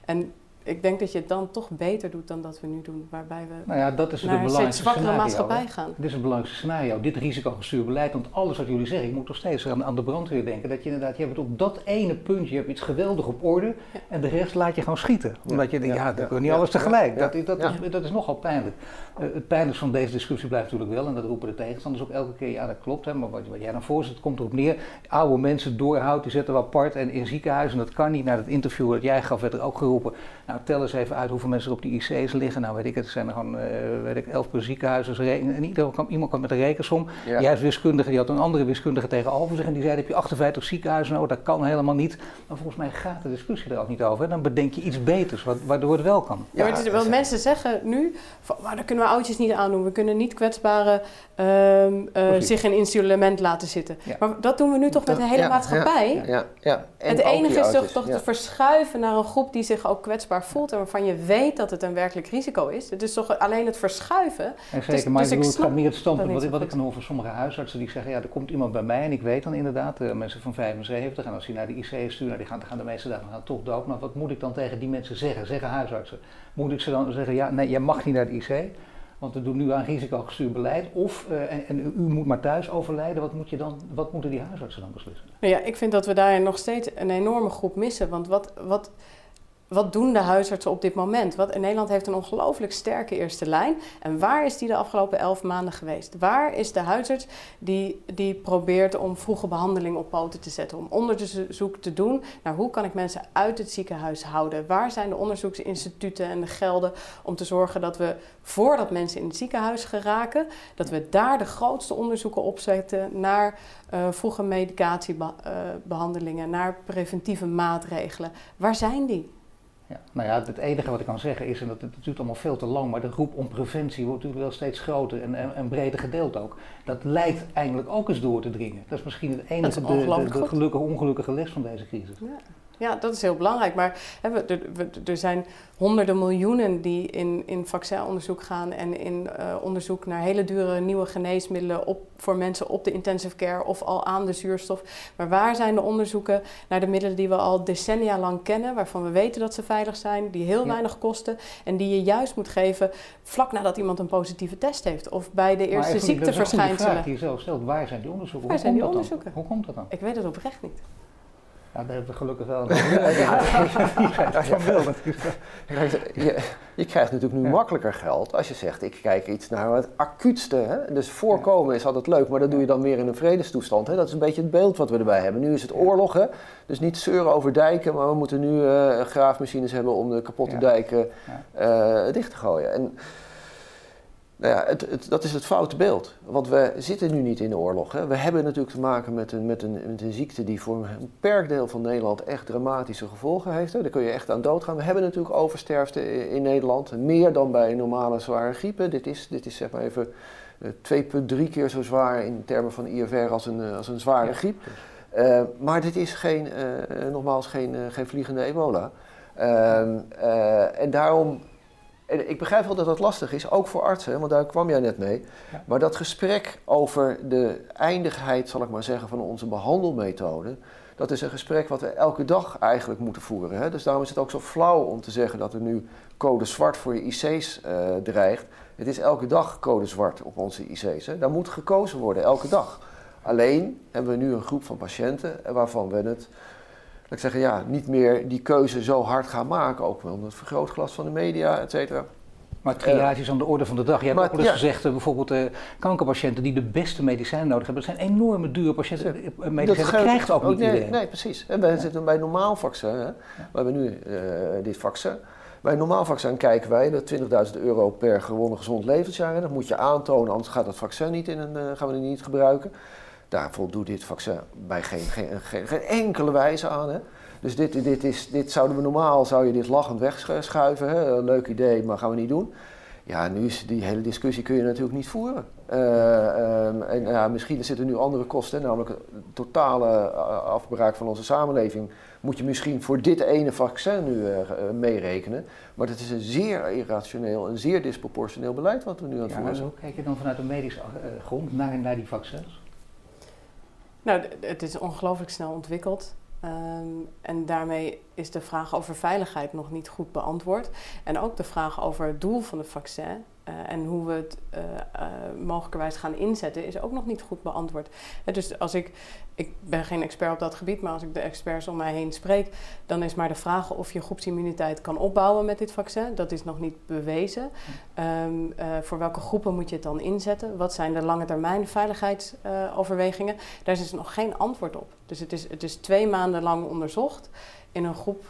En ik denk dat je het dan toch beter doet dan dat we nu doen, waarbij we nou ja, dat is naar een belangrijkste scenario, maatschappij gaan. Dit is een belangrijk scenario, dit risicogestuurd beleid. Want alles wat jullie zeggen, ik moet nog steeds aan, aan de brandweer denken, dat je inderdaad, je hebt het op dat ene puntje, je hebt iets geweldig op orde en de rest laat je gewoon schieten. Omdat je denkt, ja, ja dat kun niet alles tegelijk. Dat, dat, is, dat is nogal pijnlijk. Uh, het pijnlijkste van deze discussie blijft natuurlijk wel, en dat roepen de tegenstanders ook elke keer, ja dat klopt, hè, maar wat, wat jij dan voorzet, komt erop neer, oude mensen doorhoudt, die zetten we apart en in ziekenhuizen, dat kan niet. Na het interview dat jij gaf, werd er ook geroepen, nou tel eens even uit hoeveel mensen er op die IC's liggen. Nou weet ik het, zijn er gewoon, uh, weet ik, elf per ziekenhuis. En ieder kwam, iemand kwam met een rekensom. Ja. Jij wiskundige, die had een andere wiskundige tegenover zich. En die zei, heb je 58 ziekenhuizen nodig, dat kan helemaal niet. Maar volgens mij gaat de discussie er ook niet over. Dan bedenk je iets beters, waardoor het wel kan. Ja, ja want mensen zeggen nu, van, maar dat kunnen we oudjes niet aandoen. We kunnen niet kwetsbare uh, uh, zich in instrument laten zitten. Maar dat doen we nu toch met de hele maatschappij? Ja, ja, Het enige is toch, toch te verschuiven naar een groep die zich ook kwetsbaar voelt en waarvan je weet dat het een werkelijk risico is. Het is toch alleen het verschuiven. En zeker, dus, maar dus ik bedoel, het gaat meer het standpunt. Wat, wat ik dan hoor van sommige huisartsen die zeggen, ja, er komt iemand bij mij en ik weet dan inderdaad, uh, mensen van 75 en als die naar de IC sturen, nou, die gaan, dan gaan de meeste dagen gaan toch dood. Maar wat moet ik dan tegen die mensen zeggen, zeggen huisartsen? Moet ik ze dan zeggen, ja, nee, jij mag niet naar de IC? Want we doen nu aan risicogestuurd beleid. Of, uh, en, en, u moet maar thuis overlijden. Wat, moet je dan, wat moeten die huisartsen dan beslissen? Nou ja, ik vind dat we daar nog steeds een enorme groep missen. Want wat, wat, wat doen de huisartsen op dit moment? Wat, Nederland heeft een ongelooflijk sterke eerste lijn. En waar is die de afgelopen elf maanden geweest? Waar is de huisarts die, die probeert om vroege behandeling op poten te zetten? Om onderzoek te doen naar hoe kan ik mensen uit het ziekenhuis houden? Waar zijn de onderzoeksinstituten en de gelden om te zorgen dat we voordat mensen in het ziekenhuis geraken, dat we daar de grootste onderzoeken opzetten naar uh, vroege medicatiebehandelingen, naar preventieve maatregelen. Waar zijn die? Ja, nou ja, het enige wat ik kan zeggen is, en dat het duurt allemaal veel te lang, maar de roep om preventie wordt natuurlijk wel steeds groter en, en, en breder gedeeld ook. Dat lijkt eigenlijk ook eens door te dringen. Dat is misschien het enige, de, de, de, gelukkige, ongelukkige les van deze crisis. Ja. Ja, dat is heel belangrijk. Maar hè, er, er, zijn honderden miljoenen die in, in vaccinonderzoek gaan en in uh, onderzoek naar hele dure nieuwe geneesmiddelen op, voor mensen op de intensive care of al aan de zuurstof. Maar waar zijn de onderzoeken naar de middelen die we al decennia lang kennen, waarvan we weten dat ze veilig zijn, die heel weinig kosten en die je juist moet geven vlak nadat iemand een positieve test heeft of bij de eerste ziekteverschijnselen. Dat is een vraag die je zelf stelt. Waar zijn die onderzoeken? Waar Hoe zijn die onderzoeken? Hoe komt dat dan? Ik weet het oprecht niet. Ja, daar hebben we gelukkig wel een je, je krijgt natuurlijk nu makkelijker geld als je zegt, ik kijk iets naar het acuutste. Hè? Dus voorkomen is altijd leuk, maar dat doe je dan meer in een vredestoestand. Hè? Dat is een beetje het beeld wat we erbij hebben. Nu is het oorlog, hè? dus niet zeuren over dijken, maar we moeten nu uh, graafmachines hebben om de kapotte dijken uh, dicht te gooien. En, nou ja, het, het, dat is het foute beeld. Want we zitten nu niet in de oorlog. Hè. We hebben natuurlijk te maken met een, met, een, met een ziekte die voor een beperkt deel van Nederland echt dramatische gevolgen heeft. Hè. Daar kun je echt aan doodgaan. We hebben natuurlijk oversterfte in Nederland. Meer dan bij normale zware griepen. Dit is, dit is zeg maar even 2,3 eh, keer zo zwaar in termen van IFR als een, eh, als een zware griep. Uh, maar dit is geen, uh, nogmaals geen, geen vliegende ebola. Ehm, en daarom en ik begrijp wel dat dat lastig is, ook voor artsen, want daar kwam jij net mee. Maar dat gesprek over de eindigheid, zal ik maar zeggen, van onze behandelmethode, dat is een gesprek wat we elke dag eigenlijk moeten voeren. Hè? Dus daarom is het ook zo flauw om te zeggen dat er nu code zwart voor je IC's eh, dreigt. Het is elke dag code zwart op onze IC's. Hè? Daar moet gekozen worden, elke dag. Alleen hebben we nu een groep van patiënten waarvan we het ik zeggen, ja, niet meer die keuze zo hard gaan maken, ook wel het vergrootglas van de media, et cetera. Maar triage is aan de orde van de dag. Je hebt ook wel eens gezegd, uh, bijvoorbeeld uh, kankerpatiënten die de beste medicijnen nodig hebben. Dat zijn enorme dure patiënten. Uh, medicijnen dat krijgt ook, niet nee, iedereen. Nee, precies. En wij zitten bij normaal vaccin. Hè. We hebben nu dit vaccin. Bij normaal vaccin kijken wij dat 20.000 euro per gewonnen gezond levensjaar. Dat moet je aantonen, anders gaat dat vaccin niet in een, gaan we het niet gebruiken. Daar voldoet dit vaccin bij geen, geen, geen, geen enkele wijze aan. Hè. Dus dit, dit, is, dit zouden we normaal, zou je dit lachend wegschuiven. Hè? Leuk idee, maar gaan we niet doen. Ja, nu is die hele discussie kun je natuurlijk niet voeren. Uh, um, en ja, misschien zitten nu andere kosten, namelijk het totale afbraak van onze samenleving. Moet je misschien voor dit ene vaccin nu uh, meerekenen. Maar het is een zeer irrationeel en zeer disproportioneel beleid wat we nu aan het ja, voeren zijn. Kijk je dan vanuit een medische grond naar, naar die vaccins? Nou, het is ongelooflijk snel ontwikkeld. Um, en daarmee is de vraag over veiligheid nog niet goed beantwoord. En ook de vraag over het doel van het vaccin uh, en hoe we het uh, uh, mogelijkerwijs gaan inzetten, is ook nog niet goed beantwoord. dus als ik, ik ben geen expert op dat gebied, maar als ik de experts om mij heen spreek, dan is maar de vraag of je groepsimmuniteit kan opbouwen met dit vaccin. Dat is nog niet bewezen. Um, voor welke groepen moet je het dan inzetten? Wat zijn de lange termijn veiligheidsoverwegingen? Daar is dus nog geen antwoord op. Dus het is, het is twee maanden lang onderzocht in een groep,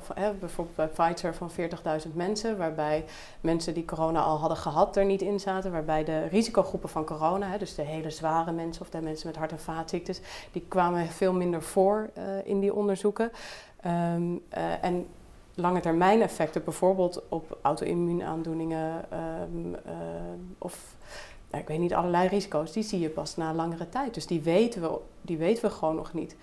van, hè, bijvoorbeeld bij Pfizer van 40.000 mensen, waarbij mensen die corona al hadden gehad er niet in zaten, waarbij de risicogroepen van corona, hè, dus de hele zware mensen of de mensen met hart- en vaatziektes, die kwamen veel minder voor uh, in die onderzoeken. Um, en lange termijn effecten, bijvoorbeeld op auto-immuunaandoeningen um, of ik weet niet, allerlei risico's, die zie je pas na langere tijd. Dus die weten we, die weten we gewoon nog niet.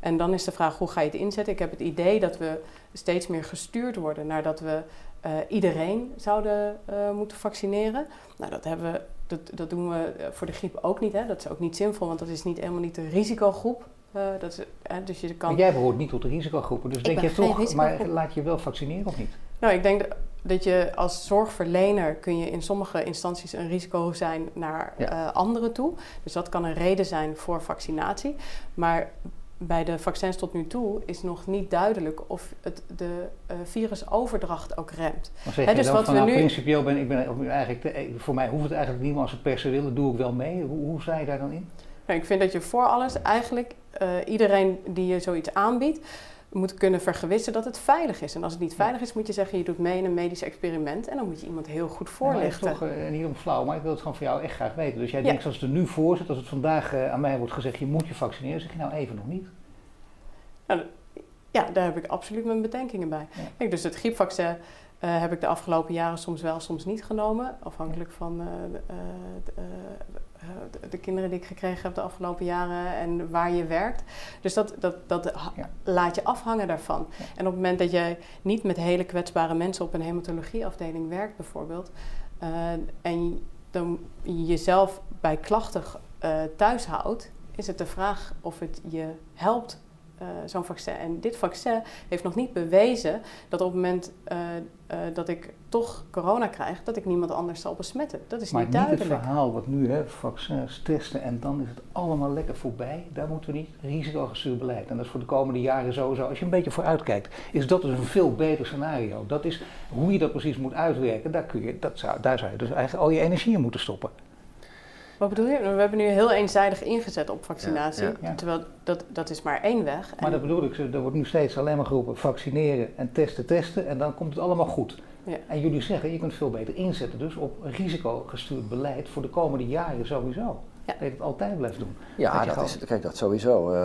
En dan is de vraag, hoe ga je het inzetten? Ik heb het idee dat we steeds meer gestuurd worden naar dat we uh, iedereen zouden uh, moeten vaccineren. Nou, dat, hebben we, dat, dat doen we voor de griep ook niet. Hè? Dat is ook niet zinvol, want dat is niet helemaal niet de risicogroep. Uh, dat is, dus je kan... Maar jij behoort niet tot de risicogroepen, dus ik denk je toch, maar laat je wel vaccineren of niet? Nou, ik denk dat je als zorgverlener kun je in sommige instanties een risico zijn naar ja. anderen toe. Dus dat kan een reden zijn voor vaccinatie. Maar bij de vaccins tot nu toe is nog niet duidelijk of het de uh, virusoverdracht ook remt. Maar zeg He, dus wat van, we nou, nu... principieel ben ik ben eigenlijk te, voor mij hoeft het eigenlijk niet, maar als ze per se willen, doe ik wel mee. Hoe, hoe sta je daar dan in? Nou, ik vind dat je voor alles eigenlijk uh, iedereen die je zoiets aanbiedt, moet kunnen vergewissen dat het veilig is. En als het niet veilig is, moet je zeggen, je doet mee in een medisch experiment en dan moet je iemand heel goed voorlichten. Ja, toch uh, niet om flauw, maar ik wil het gewoon voor jou echt graag weten. Dus jij ja. denkt, zoals het er nu voor zit, als het vandaag uh, aan mij wordt gezegd, je moet je vaccineren, zeg je nou even nog niet. Nou, ja, daar heb ik absoluut mijn bedenkingen bij. Ja. Kijk, dus het griepvaccin uh, heb ik de afgelopen jaren soms wel, soms niet genomen. Afhankelijk van uh, de, de, de, kinderen die ik gekregen heb de afgelopen jaren en waar je werkt. Dus dat, dat, dat ja. laat je afhangen daarvan. Ja. En op het moment dat je niet met hele kwetsbare mensen op een hematologieafdeling werkt bijvoorbeeld... Uh, en dan jezelf bij klachten thuis houdt... is het de vraag of het je helpt uh, zo'n vaccin. En dit vaccin heeft nog niet bewezen dat op het moment uh, uh, dat ik toch corona krijg, dat ik niemand anders zal besmetten. Dat is maar niet duidelijk. Maar het verhaal wat nu, hè, vaccins testen en dan is het allemaal lekker voorbij. Daar moeten we niet risicogestuurd beleid. En dat is voor de komende jaren sowieso. Als je een beetje vooruit kijkt, is dat dus een veel beter scenario. Dat is hoe je dat precies moet uitwerken. Daar, kun je, dat zou, daar zou je dus eigenlijk al je energie in moeten stoppen. Wat bedoel je? We hebben nu heel eenzijdig ingezet op vaccinatie. Ja, ja. Terwijl dat, dat is maar één weg. Maar dat bedoel ik, er wordt nu steeds alleen maar geroepen vaccineren en testen, testen en dan komt het allemaal goed. Ja. En jullie zeggen, je kunt veel beter inzetten dus op risicogestuurd beleid voor de komende jaren sowieso. Ja. Dat je het altijd blijft doen. Ja, dat, dat is, kijk, dat sowieso. Uh,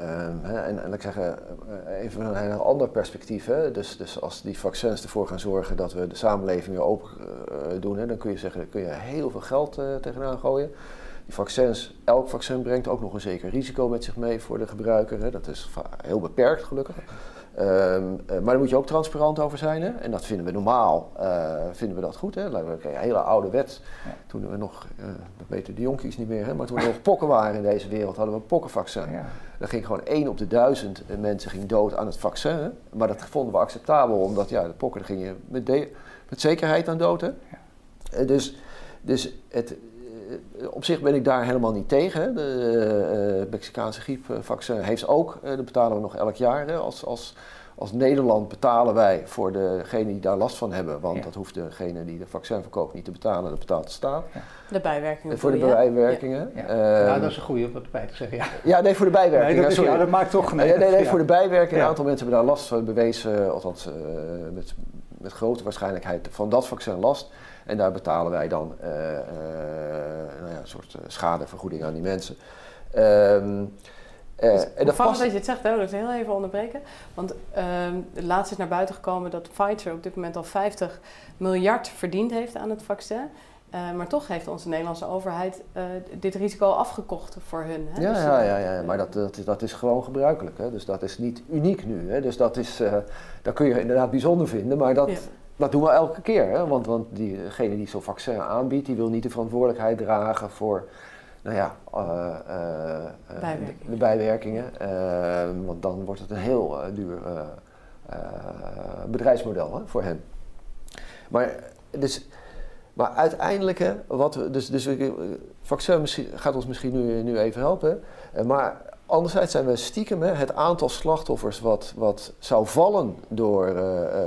uh, en, en ik zeg even een heel ander perspectief. Hè. Dus, dus als die vaccins ervoor gaan zorgen dat we de samenleving weer open doen, hè, dan kun je zeggen, kun je heel veel geld tegenaan gooien. Die vaccins, elk vaccin brengt ook nog een zeker risico met zich mee voor de gebruiker. Hè. Dat is heel beperkt gelukkig. Um, uh, maar daar moet je ook transparant over zijn. Hè? En dat vinden we normaal, uh, vinden we dat goed. Hè? Een hele oude wet, ja. toen we nog, uh, dat weten de jonkies niet meer, hè? maar toen er nog pokken waren in deze wereld, hadden we een pokkenvaccin. Ja. Dan ging gewoon één op de duizend mensen ging dood aan het vaccin. Hè? Maar dat vonden we acceptabel, omdat ja, de pokken daar ging je met, met zekerheid aan dood. Hè? Ja. dus, dus het, op zich ben ik daar helemaal niet tegen. De uh, Mexicaanse griepvaccin heeft ook, uh, dat betalen we nog elk jaar hè, als, als, als Nederland betalen wij voor degene die daar last van hebben. Want dat hoeft degene die de vaccin verkoopt niet te betalen, dat betaalt de staat. De bijwerkingen. Voor de bijwerkingen. Ja. nou, dat is een goede om erbij te zeggen. Ja, ja nee, voor de bijwerkingen. Nee, dat, is, ja, dat maakt toch... Nee, nee, nee, voor de bijwerkingen. Een aantal mensen hebben daar last van bewezen, althans met, met grote waarschijnlijkheid van dat vaccin last. En daar betalen wij dan uh, uh, nou ja, een soort schadevergoeding aan die mensen. Um, uh, en dat past... dat je het zegt, hè, dat ik heel even onderbreken. Want uh, laatst is naar buiten gekomen dat Pfizer op dit moment al 50 miljard verdiend heeft aan het vaccin. Uh, maar toch heeft onze Nederlandse overheid uh, dit risico afgekocht voor hun. Hè? Ja, dus, ja, ja, ja, maar dat, dat, dat is gewoon gebruikelijk. Hè? Dus dat is niet uniek nu. Hè? Dus dat, is, dat kun je inderdaad bijzonder vinden, maar dat, ja. dat doen we elke keer. Hè? Want, want diegene die zo'n vaccin aanbiedt, die wil niet de verantwoordelijkheid dragen voor nou ja, uh. De, de, bijwerkingen. want dan wordt het een heel duur bedrijfsmodel hè, voor hen. Maar, dus, maar uiteindelijk, hè, wat we, dus, dus vaccin gaat ons misschien nu, nu even helpen. maar anderzijds zijn we stiekem hè, het aantal slachtoffers wat, wat zou vallen door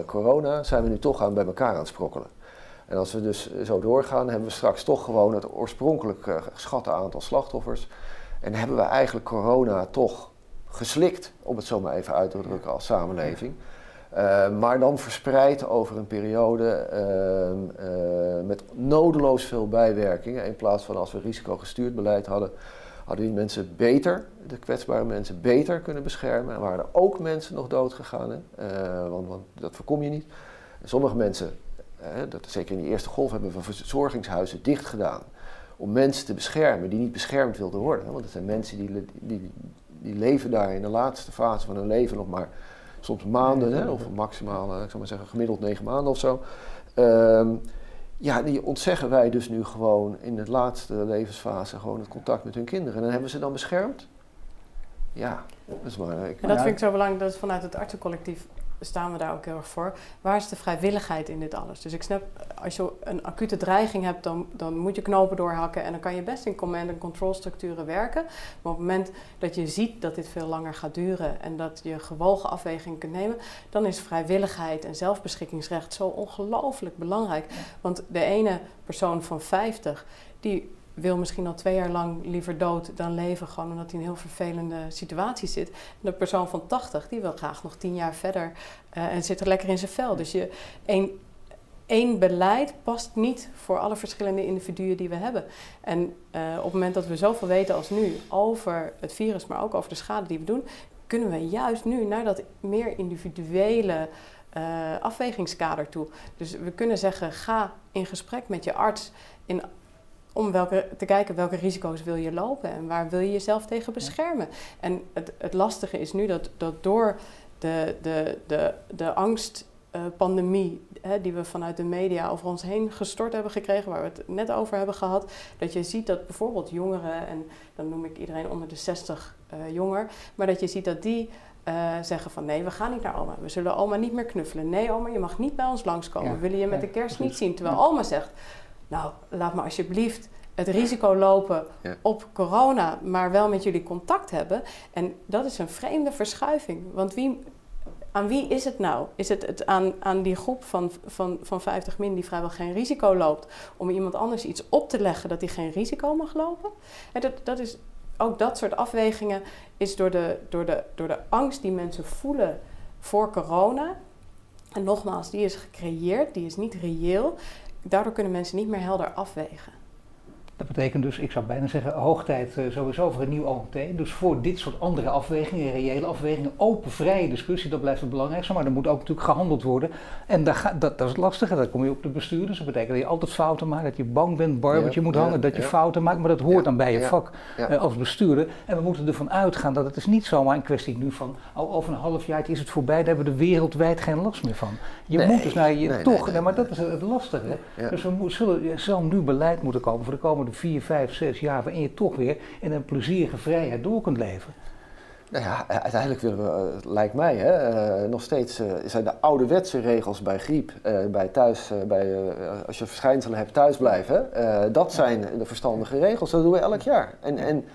corona, zijn we nu toch aan bij elkaar aan het sprokkelen. En als we dus zo doorgaan, hebben we straks toch gewoon het oorspronkelijk geschatte aantal slachtoffers. En hebben we eigenlijk corona toch geslikt, om het zo maar even uit te drukken als samenleving. Uh, maar dan verspreid over een periode uh, met nodeloos veel bijwerkingen. In plaats van als we risicogestuurd beleid hadden, hadden die mensen beter, de kwetsbare mensen, beter kunnen beschermen. En waren er ook mensen nog dood gegaan, want, want dat voorkom je niet. Sommige mensen dat, zeker in die eerste golf hebben we verzorgingshuizen dicht gedaan. Om mensen te beschermen die niet beschermd wilden worden. Want het zijn mensen die, die, die leven daar in de laatste fase van hun leven nog maar soms maanden, hè, of maximaal, ik zou maar zeggen, gemiddeld negen maanden of zo. Ehm, ja, die ontzeggen wij dus nu gewoon in de laatste levensfase gewoon het contact met hun kinderen. En hebben ze dan beschermd? Ja, dat is maar. Ik, en dat vind ik zo belangrijk, dat vanuit het artsencollectief staan we daar ook heel erg voor. Waar is de vrijwilligheid in dit alles? Dus ik snap, als je een acute dreiging hebt, dan, dan moet je knopen doorhakken en dan kan je best in command- en control structuren werken. Maar op het moment dat je ziet dat dit veel langer gaat duren en dat je gewogen afwegingen kunt nemen, dan is vrijwilligheid en zelfbeschikkingsrecht zo ongelooflijk belangrijk. Want de ene persoon van 50, die wil misschien al twee jaar lang liever dood dan leven, gewoon omdat hij in een heel vervelende situatie zit. De persoon van 80, die wil graag nog tien jaar verder uh, en zit er lekker in zijn vel. Dus je, één, één beleid past niet voor alle verschillende individuen die we hebben. En uh, op het moment dat we zoveel weten als nu over het virus, maar ook over de schade die we doen, kunnen we juist nu naar dat meer individuele uh, afwegingskader toe. Dus we kunnen zeggen, ga in gesprek met je arts in om welke, te kijken welke risico's wil je lopen en waar wil je jezelf tegen beschermen. En het, het lastige is nu dat, dat door de, de, de, de angstpandemie uh, die we vanuit de media over ons heen gestort hebben gekregen, waar we het net over hebben gehad, dat je ziet dat bijvoorbeeld jongeren, en dan noem ik iedereen onder de 60 uh, jonger, maar dat je ziet dat die uh, zeggen van nee, we gaan niet naar oma. We zullen oma niet meer knuffelen. Nee, oma, je mag niet bij ons langskomen. Ja, we willen je met de kerst niet zien. Terwijl oma zegt, nou, laat me alsjeblieft het risico lopen op corona, maar wel met jullie contact hebben. En dat is een vreemde verschuiving. Want wie, aan wie is het nou? Is het, het aan, aan die groep van, van, van 50 min die vrijwel geen risico loopt, om iemand anders iets op te leggen dat hij geen risico mag lopen? En dat, dat is, ook dat soort afwegingen is door de, door, de, door de angst die mensen voelen voor corona. En nogmaals, die is gecreëerd, die is niet reëel daardoor kunnen mensen niet meer helder afwegen. Dat betekent dus, ik zou bijna zeggen, hoog tijd uh, sowieso voor een nieuw OMT. Dus voor dit soort andere afwegingen, reële afwegingen, open, vrije discussie, dat blijft het belangrijkste. Maar er moet ook natuurlijk gehandeld worden. En dat, dat, dat is het lastige, dat kom je op de bestuurders. Dat betekent dat je altijd fouten maakt, dat je bang bent, barbetje moet hangen, dat je fouten maakt. Maar dat hoort dan bij je vak uh, als bestuurder. En we moeten ervan uitgaan dat het is niet zomaar een kwestie nu van, oh, over een half jaar is het voorbij, daar hebben we er wereldwijd geen last meer van. Je moet dus naar je, toch, nee, maar dat is het lastige. Dus we zullen, er zal nu beleid moeten komen voor de komende vier, vijf, zes jaar waarin je toch weer in een plezierige vrijheid door kunt leven. Nou ja, uiteindelijk willen we, uh, lijkt mij, hè, uh, nog steeds uh, zijn de ouderwetse regels bij griep, bij thuis, bij, als je verschijnselen hebt thuisblijven, dat zijn de verstandige regels. Dat doen we elk jaar. En, en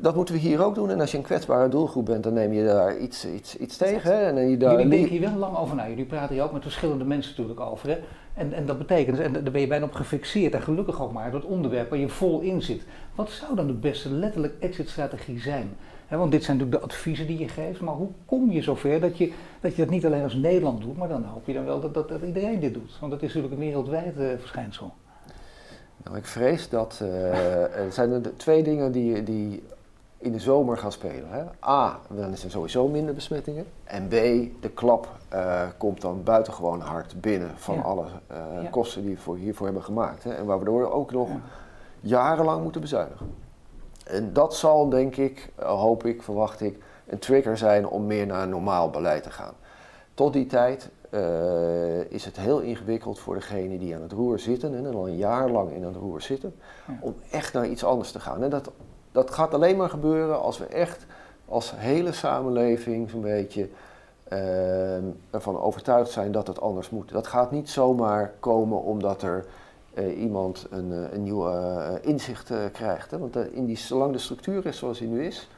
dat moeten we hier ook doen. En als je een kwetsbare doelgroep bent, dan neem je daar iets, iets, iets tegen. Hè? En je daar Jullie denken hier wel lang over na. Jullie praten hier ook met verschillende mensen natuurlijk over. Hè? En, en dat betekent, en daar ben je bijna op gefixeerd en gelukkig ook maar, dat onderwerp waar je vol in zit. Wat zou dan de beste letterlijk exit-strategie zijn? want dit zijn natuurlijk de adviezen die je geeft, maar hoe kom je zover dat je, dat je dat niet alleen als Nederland doet, maar dan hoop je dan wel dat, dat, dat iedereen dit doet? Want dat is natuurlijk een wereldwijd uh, verschijnsel. Nou, ik vrees dat uh, er zijn er twee dingen die, die in de zomer gaan spelen. Hè. A, dan is er sowieso minder besmettingen. En B, de klap uh, komt dan buitengewoon hard binnen van alle uh, ja. kosten die we voor, hiervoor hebben gemaakt. Hè. En waardoor we ook nog ja. jarenlang moeten bezuinigen. En dat zal, denk ik, hoop ik, verwacht ik, een trigger zijn om meer naar een normaal beleid te gaan. Tot die tijd uh, is het heel ingewikkeld voor degenen die aan het roer zitten en al een jaar lang in het roer zitten, om echt naar iets anders te gaan. En dat, dat gaat alleen maar gebeuren als we echt als hele samenleving zo'n beetje uh, ervan overtuigd zijn dat het anders moet. Dat gaat niet zomaar komen omdat er uh, iemand een, een nieuw inzicht krijgt. Hè? Want in die, zolang de structuur is zoals die nu is,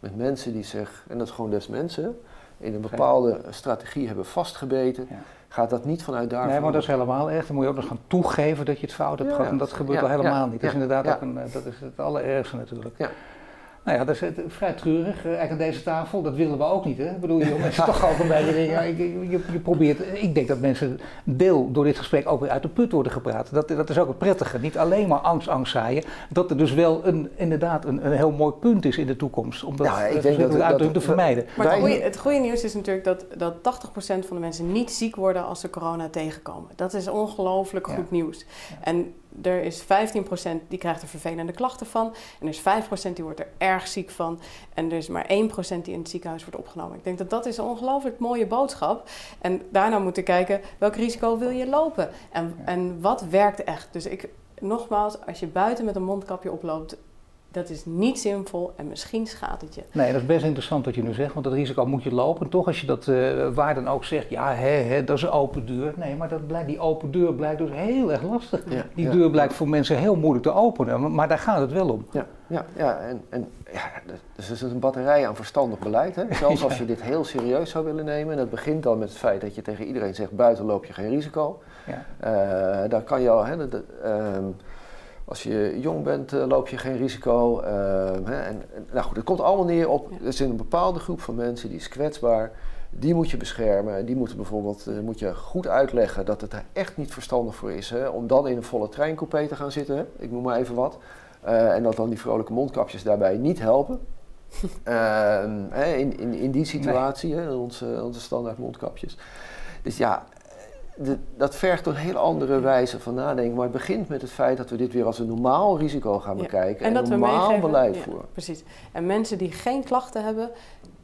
met mensen die zich, en dat is gewoon des mensen, in een bepaalde strategie hebben vastgebeten, ja. Gaat dat niet vanuit daar. Nee, maar dat is helemaal echt. Dan moet je ook nog gaan toegeven dat je het fout hebt ja. gehad. En dat gebeurt ja. al helemaal niet. Dat is inderdaad ook een, dat is het allerergste natuurlijk. Nou ja, dat is vrij treurig. Uh, eigenlijk aan deze tafel, dat willen we ook niet. Hè? Ik bedoel, je mensen toch gewoon bij de dingen. Je, je, je, probeert, ik denk dat mensen deel door dit gesprek ook weer uit de put worden gepraat. Dat, dat is ook het prettige. Niet alleen maar angst, angst zaaien. Dat er dus wel een, inderdaad een, een heel mooi punt is in de toekomst. Om dat, ja, ik denk dat, dat, dat, te vermijden. Maar het goede, het goede nieuws is natuurlijk dat, dat 80% van de mensen niet ziek worden als ze corona tegenkomen. Dat is ongelooflijk goed ja. nieuws. Ja. En er is 15% die krijgt er vervelende klachten van. En er is 5% die wordt er erg ziek van. En er is maar 1% die in het ziekenhuis wordt opgenomen. Ik denk dat dat is een ongelooflijk mooie boodschap. En daarna moeten kijken, welk risico wil je lopen? En, en wat werkt echt? Dus ik, nogmaals, als je buiten met een mondkapje oploopt... Dat is niet zinvol en misschien schaadt het je. Nee, dat is best interessant wat je nu zegt, want dat risico moet je lopen. Toch als je dat uh, waar dan ook zegt, ja, hè, hè, dat is een open deur. Nee, maar dat blijkt, die open deur blijkt dus heel erg lastig. Ja, die ja, deur blijkt voor mensen heel moeilijk te openen, maar, daar gaat het wel om. Ja, ja, ja en, en ja, dus het is een batterij aan verstandig beleid. Hè? Zelfs als je dit heel serieus zou willen nemen. En dat begint dan met het feit dat je tegen iedereen zegt, buiten loop je geen risico. Ja. Uh, daar kan je al... Hè, de, de, um, als je jong bent, uh, loop je geen risico. Uh, hè, en, en, nou goed, het komt allemaal neer op. Er is een bepaalde groep van mensen die is kwetsbaar. Die moet je beschermen. Die moeten bijvoorbeeld uh, moet je goed uitleggen dat het er echt niet verstandig voor is hè, om dan in een volle treincoupé te gaan zitten. Hè, ik noem maar even wat. en dat dan die vrolijke mondkapjes daarbij niet helpen. Ehm, in, in, in die situatie, nee. hè, onze, onze standaard mondkapjes. Dus ja, de, dat vergt een heel andere wijze van nadenken. Maar het begint met het feit dat we dit weer als een normaal risico gaan ja. bekijken. En, en dat normaal we beleid ja, voeren. Precies. En mensen die geen klachten hebben,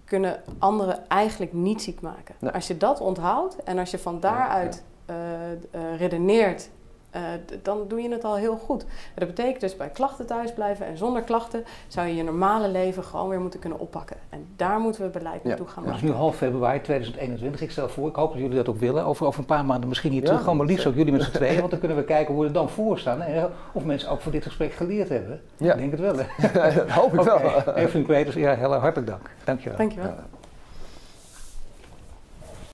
kunnen anderen eigenlijk niet ziek maken. Nee. Als je dat onthoudt en als je van daaruit ja, uh, uh, redeneert. Uh, dan doe je het al heel goed. En dat betekent dus bij klachten thuis blijven en zonder klachten zou je je normale leven gewoon weer moeten kunnen oppakken. En daar moeten we beleid naartoe gaan maken. Het is nu half februari 2021. Ik stel voor, ik hoop dat jullie dat ook willen. Over, over een paar maanden misschien hier terug komen, maar liefst ook jullie met z'n tweeën. Want dan kunnen we kijken hoe we er dan voor staan. Hè? Of mensen ook voor dit gesprek geleerd hebben. Ja. Ik denk het wel. Hè? dat hoop ik okay. wel. Even Peters, ja, heel hartelijk dank. Dankjewel. Dankjewel.